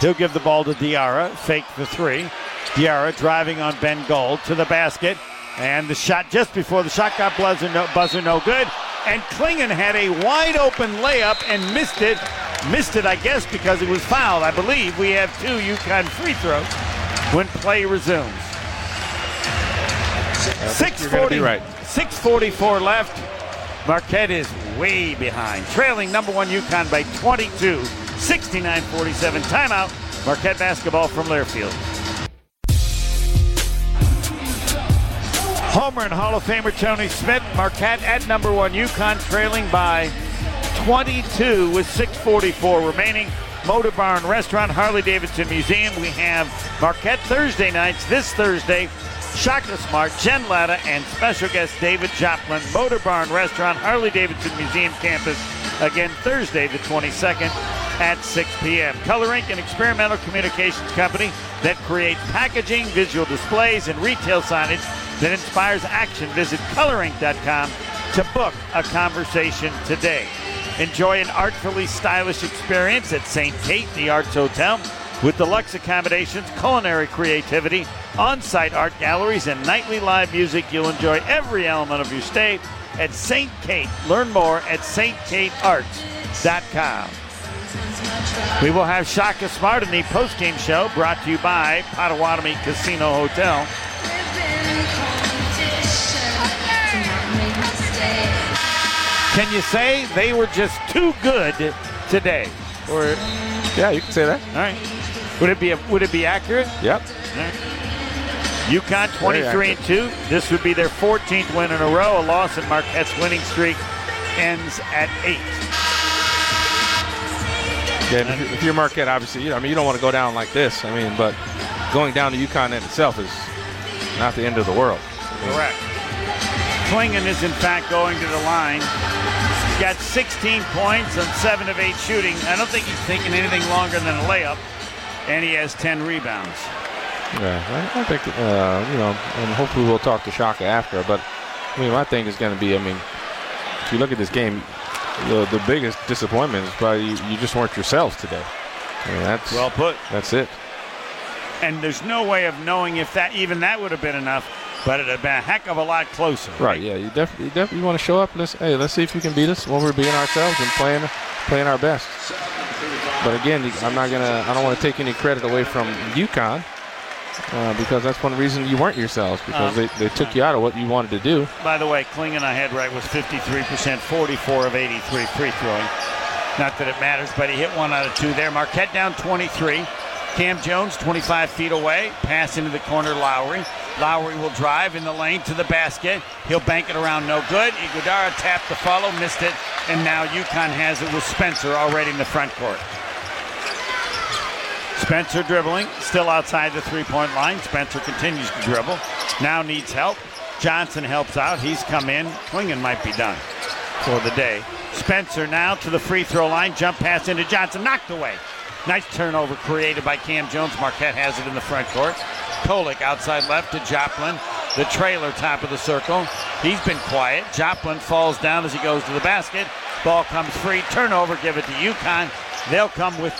He'll give the ball to Diarra. Fake the three. Diarra driving on Ben Gold to the basket. And the shot just before the shot got buzzer no, buzzer no good. And Clingan had a wide open layup and missed it. Missed it, I guess, because it was fouled. I believe we have two UConn free throws when play resumes. Six forty. right. Six forty-four left. Marquette is way behind, trailing number one UConn by 22, 69-47. Timeout. Marquette basketball from Learfield. Homer and Hall of Famer Tony Smith. Marquette at number one UConn, trailing by 22 with 6:44 remaining. Motor Barn Restaurant, Harley Davidson Museum. We have Marquette Thursday nights this Thursday. Shaka Smart, Jen Latta, and special guest David Joplin. Motor Barn Restaurant, Harley Davidson Museum campus. Again, Thursday the 22nd at 6 p.m. Color Ink, an experimental communications company that creates packaging, visual displays, and retail signage that inspires action. Visit colorink.com to book a conversation today. Enjoy an artfully stylish experience at St. Kate, the Arts Hotel, with deluxe accommodations, culinary creativity, on site art galleries, and nightly live music. You'll enjoy every element of your stay at St. Kate. Learn more at stkatearts.com. We will have Shaka Smart in the postgame show brought to you by Potawatomi Casino Hotel. Can you say they were just too good today? Or Yeah, you can say that. all right, would it be would it be accurate? Yep. All right. UConn 23 and 2. This would be their 14th win in a row. A loss in Marquette's winning streak ends at eight. Yeah, and if you're- if you're Marquette, obviously, you know, I mean, you don't want to go down like this. I mean, but going down to UConn in itself is not the end of the world. Correct. Clingan is in fact going to the line. He's got 16 points on 7 of 8 shooting. I don't think he's thinking anything longer than a layup. And he has 10 rebounds. Yeah, I, I think, uh, you know, and hopefully we'll talk to Shaka after. But I mean, my thing is going to be, I mean, if you look at this game, the, the biggest disappointment is probably you, you just weren't yourselves today. I mean, that's Well put. That's it. And there's no way of knowing if that even that would have been enough, but it'd have been a heck of a lot closer. Right? Yeah, you definitely, you definitely want to show up. Let's hey, let's see if you can beat us when we're being ourselves and playing playing our best. But again, I'm not gonna. I don't want to take any credit away from UConn uh, because that's one reason you weren't yourselves because Um, they, they took you out of what you wanted to do. By the way, Clingan I had right was 53%, 44 of 83 free throwing. Not that it matters, but he hit one out of two there. Marquette down 23. Kam Jones 25 feet away. Pass into the corner, Lowery. Lowery will drive in the lane to the basket. He'll bank it around, no good. Ighodaro tapped the follow, missed it, and now UConn has it with Spencer already in the front court. Spencer dribbling, still outside the three point line. Spencer continues to dribble. Now needs help. Johnson helps out. He's come in. Clingan might be done for the day. Spencer now to the free throw line. Jump pass into Johnson. Knocked away. Nice turnover created by Cam Jones. Marquette has it in the front court. Kolek outside left to Joplin. The trailer top of the circle. He's been quiet. Joplin falls down as he goes to the basket. Ball comes free. Turnover. Give it to UConn. They'll come with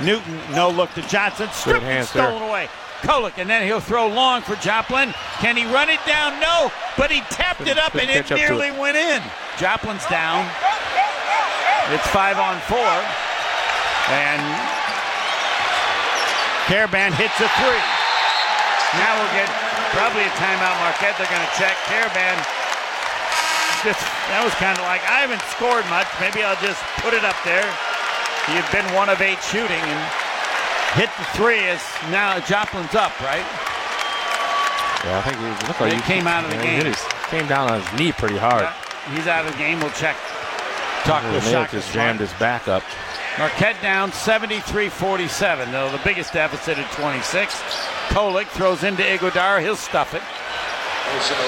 Newton. No look to Johnson. Stripped and hands there. stolen away. Kolek, and then he'll throw long for Joplin. Can he run it down? No, but he tapped it up and it nearly it. went in. Joplin's down. It's five on four. And Karaban hits a three. Now we'll get probably a timeout Marquette. They're going to check. Karaban, just, that was kind of like, I haven't scored much. Maybe I'll just put it up there. You've been one of eight shooting and hit the three as now Joplin's up, right? Yeah, I think he looked like They came out of the yeah, he game. came down on his knee pretty hard. He's out of the game. We'll check. Talk nail Shaka just jammed his back up. Marquette down 73-47. Though the biggest deficit at 26. Kolek throws into Ighodaro. He'll stuff it.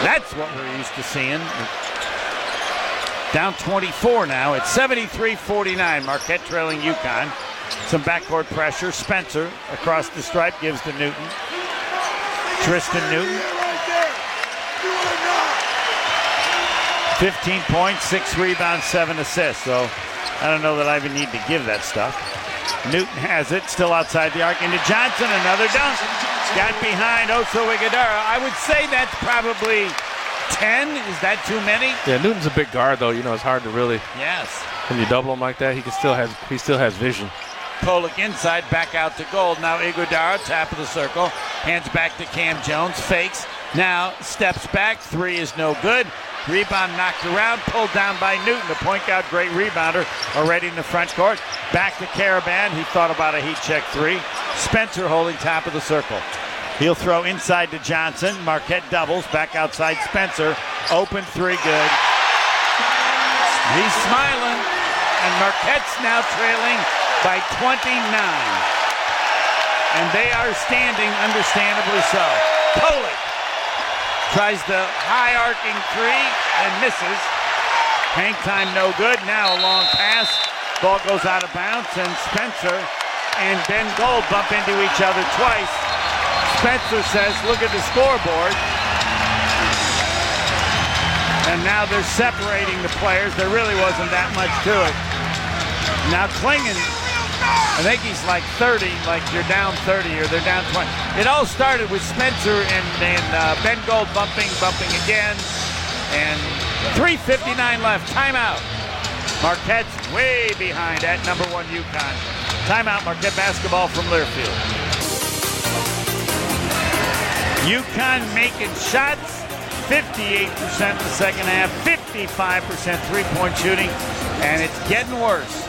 That's what we're used to seeing. Down 24 now. It's 73-49. Marquette trailing UConn. Some backcourt pressure. Spencer across the stripe gives to Newton. Tristen Newton. 15 points, six rebounds, seven assists. So I don't know that I even need to give that stuff. Newton has it, still outside the arc. Into Johnson, another dunk. Got behind Oso Ighodaro. I would say that's probably 10. Is that too many? Yeah, Newton's a big guard though. You know, it's hard to really Yes. when you double him like that. He can still has he still has vision. Pollock inside, back out to gold. Now Ighodaro, top of the circle. Hands back to Kam Jones, fakes. Now steps back, three is no good. Rebound knocked around, pulled down by Newton. The point guard, great rebounder, already in the front court. Back to Karaban. He thought about a heat check three. Spencer holding top of the circle. He'll throw inside to Johnson. Marquette doubles, back outside Spencer. Open three, good. He's smiling, and Marquette's now trailing by 29. And they are standing, understandably so. Kolek tries the high arcing three and misses. Hang time no good. Now a long pass. Ball goes out of bounds, and Spencer and Ben Gold bump into each other twice. Spencer says, Look at the scoreboard. And now they're separating the players. There really wasn't that much to it. Now Clingan, I think he's like 30, like you're down 30 or they're down 20. It all started with Spencer and, and uh, Ben Gold bumping, bumping again. And 3.59 left. Timeout. Marquette's way behind at number one UConn. Timeout, Marquette basketball from Learfield. UConn making shots. 58% in the second half, 55% three-point shooting, and it's getting worse.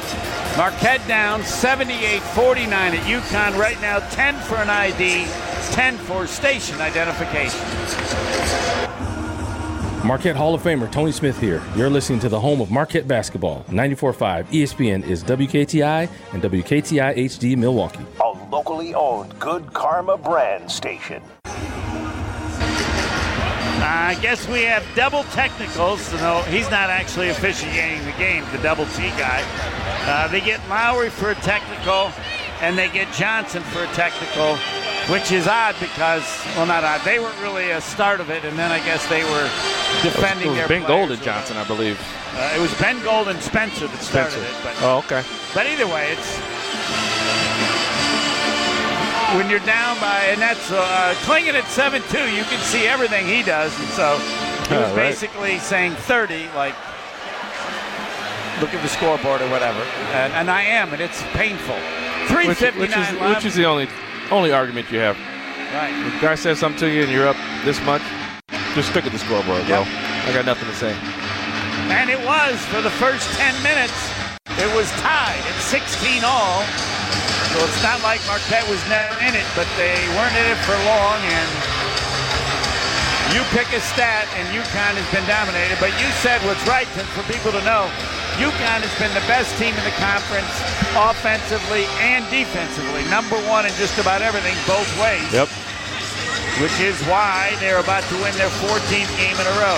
Marquette down 78-49 at UConn right now, 10 for an ID, 10 for station identification. Marquette Hall of Famer Tony Smith here. You're listening to the home of Marquette basketball. 94.5 ESPN is WKTI and WKTI HD Milwaukee. A locally owned Good Karma brand station. I guess we have double technicals. No, he's not actually officiating the game, the double T guy. Uh, they get Lowery for a technical, and they get Johnson for a technical, which is odd because, well, not odd. They weren't really a start of it, and then I guess they were defending it was their Ben players Gold and Johnson, I believe. Uh, it was Ben Gold and Spencer that started Spencer. it. But, Oh, okay. but either way, it's when you're down by, and that's uh, Clingan at 7 2, you can see everything he does. And so he was Yeah, right. basically saying 30, like, look at the scoreboard or whatever. And, and I am, and it's painful. Which, 359 which is left. which is the only only argument you have. right. If a guy says something to you and you're up this much, just stick at the scoreboard, bro. I got nothing to say. And it was for the first 10 minutes. It was tied at 16 all. So it's not like Marquette was never in it, but they weren't in it for long. And you pick a stat, and UConn has been dominated. But you said what's right for people to know. UConn has been the best team in the conference, offensively and defensively. Number one in just about everything, both ways. Yep. Which is why they're about to win their 14th game in a row.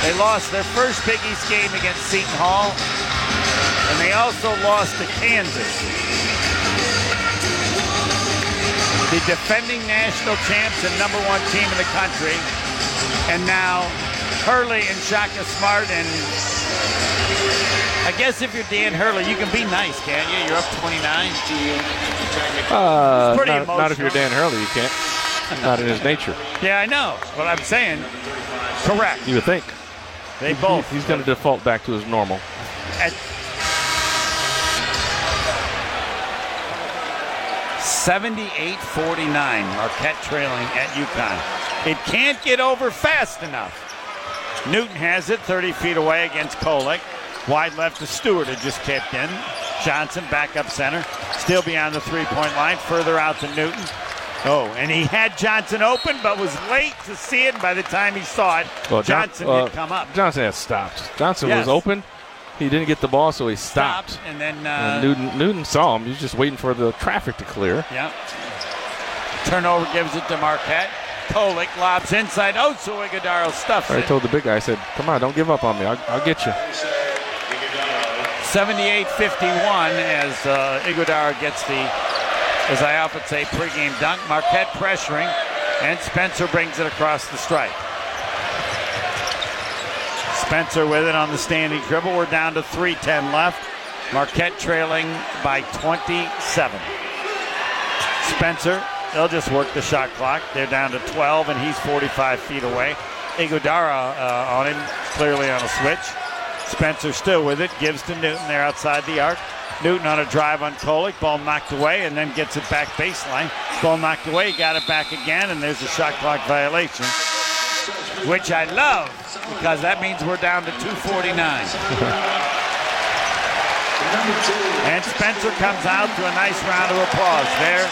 They lost their first Big East game against Seton Hall, and they also lost to Kansas. The defending national champs and number one team in the country, and now Hurley and Shaka Smart. And I guess if you're Dan Hurley, you can be nice, can't you? You're up 29. Uh, not, not if you're. Dan Hurley, you can't. Not in his nature. Yeah, I know. What I'm saying, correct. You would think. They both. He's going to default back to his normal. at 78-49, Marquette trailing at UConn. It can't get over fast enough. Newton has it 30 feet away against Kolek. Wide left to Stewart had just kicked in. Johnson back up center. Still beyond the three-point line. Further out to Newton. Oh, and he had Johnson open, but was late to see it. And by the time he saw it, Well, John- Johnson uh, had come up. Johnson had stopped. Johnson Yes. was open. He didn't get the ball, so he stopped. Stopped, and then uh, And Newton, Newton saw him. He was just waiting for the traffic to clear. Yeah. Turnover gives it to Marquette. Kolek lobs inside. Oh, so Ighodaro stuffs I it. told the big guy, I said, come on, don't give up on me. I'll, I'll get you. 78-51 as uh, Ighodaro gets the, as I often say, pregame dunk. Marquette pressuring, and Spencer brings it across the stripe. Spencer with it on the standing dribble. We're down to 3:10 left. Marquette trailing by 27. Spencer, they'll just work the shot clock. They're down to 12, and he's 45 feet away. Ighodaro uh, on him, clearly on a switch. Spencer still with it, gives to Newton. They're outside the arc. Newton on a drive on Kolek, ball knocked away, and then gets it back baseline. Ball knocked away, got it back again, and there's a shot clock violation, which I love because that means we're down to 249. And Spencer comes out to a nice round of applause. They're,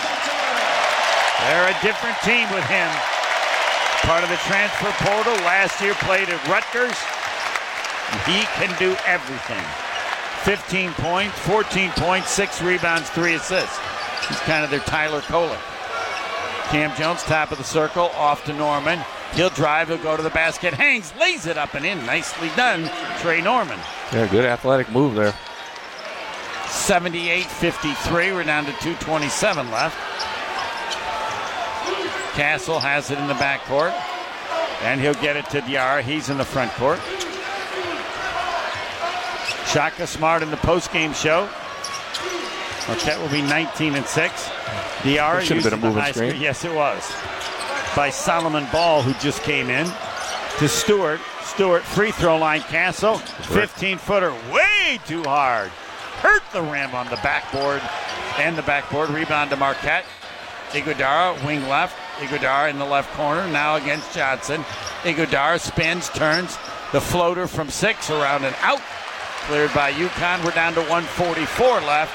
they're a different team with him. Part of the transfer portal. Last year played at Rutgers. He can do everything. 15 points, 14 points, 6 rebounds, 3 assists. He's kind of their Tyler Kolek. Kam Jones, top of the circle, off to Norman. He'll drive, he'll go to the basket, hangs, lays it up and in. Nicely done, Tre Norman. Yeah, good athletic move there. 78 53. We're down to 227 left. Castle has it in the backcourt. And he'll get it to Diarra. He's in the front court. Shaka Smart in the postgame show. Marquette will be 19 and 6. Diarra should have been a moving high screen. Yes, it was. By Solomon Ball, who just came in. To Stewart. Stewart, free throw line. Castle, 15 footer, way too hard. Hurt the rim on the backboard. And the backboard rebound to Marquette. Ighodaro, wing left. Ighodaro in the left corner, now against Johnson. Ighodaro spins, turns. The floater from six around and out. Cleared by UConn. We're down to 144 left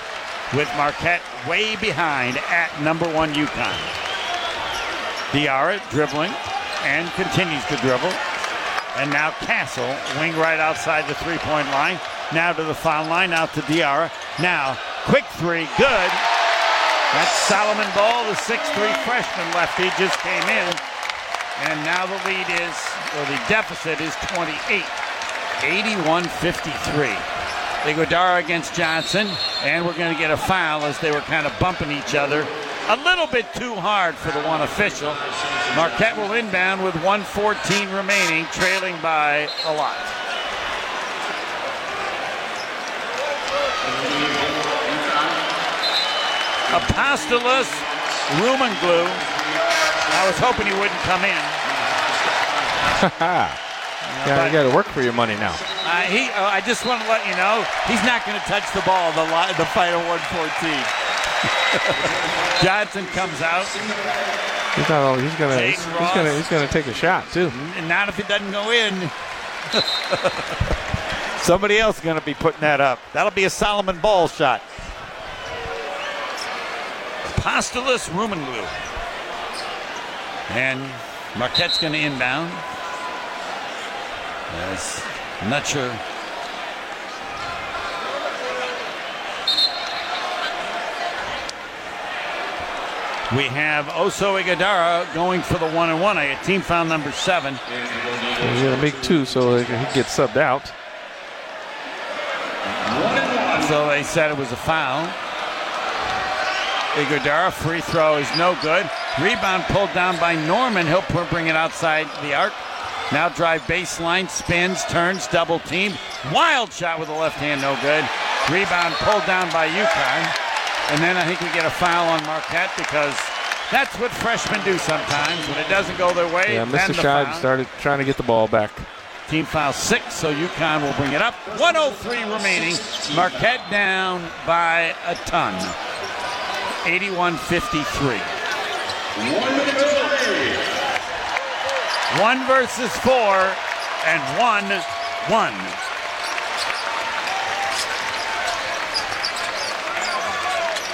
with Marquette way behind at number one UConn. Diarra dribbling and continues to dribble. And now Castle, wing right outside the three point line. Now to the foul line, out to Diarra. Now, quick three, good. That's Solomon Ball, the 6'3 freshman lefty, just came in. And now the lead is, or the deficit is 28. 81 53. Ighodaro against Johnson, and we're going to get a foul as they were kind of bumping each other a little bit too hard for the one official. Marquette will inbound with 114 remaining, trailing by a lot. Apostolos Roumoglou. I was hoping he wouldn't come in. yeah, you got to work for your money now. Uh, he, uh, I just want to let you know, he's not going to touch the ball the, the final 114. Johnson comes out. He's, not, he's gonna he's, he's, gonna he's gonna take a shot too. And not if it doesn't go in. Somebody else is gonna be putting that up. That'll be a Solomon Ball shot. Apostolos Roumoglou. And Marquette's gonna inbound. Yes. I'm not sure. We have Oso Ighodaro going for the one and one. I team foul number seven. He's going to make two, so he gets subbed out. So they said it was a foul. Ighodaro free throw is no good. Rebound pulled down by Norman. He'll bring it outside the arc. Now drive baseline, spins, turns, double team. Wild shot with the left hand, no good. Rebound pulled down by UConn. And then I think we get a foul on Marquette because that's what freshmen do sometimes. When it doesn't go their way, yeah, Mr. Shad started trying to get the ball back. Team foul six, so UConn will bring it up. 103 remaining. Marquette down by a ton. 81 53. One versus four, and one, one.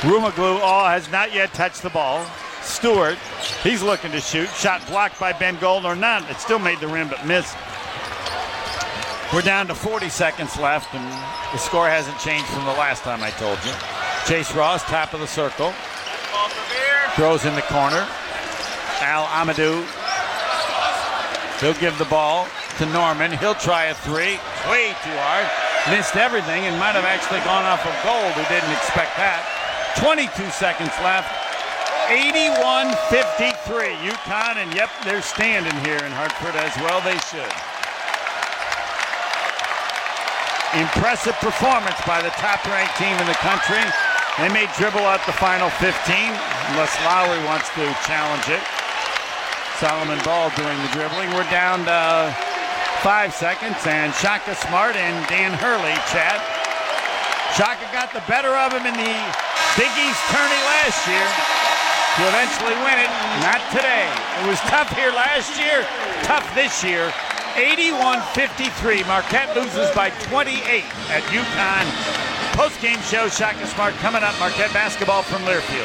Roumoglou all has not yet touched the ball. Stewart, he's looking to shoot. Shot blocked by Ben Gold or not. It still made the rim but missed. We're down to 40 seconds left, and the score hasn't changed from the last time I told you. Chase Ross, top of the circle. Throws in the corner. Al Amadou. He'll give the ball to Norman. He'll try a three. Way too hard. Missed everything and might have actually gone off of gold. Who didn't expect that. 22 seconds left. 81 53. UConn, and yep, they're standing here in Hartford as well. They should. Impressive performance by the top ranked team in the country. They may dribble out the final 15 unless Lowery wants to challenge it. Solomon Ball doing the dribbling. We're down to five seconds, and Shaka Smart and Dan Hurley chat. Shaka got the better of him in the Big East tourney last year to eventually win it. Not today. It was tough here last year, tough this year. 81-53. Marquette loses by 28 at UConn. Post-game show, Shaka Smart coming up. Marquette basketball from Learfield.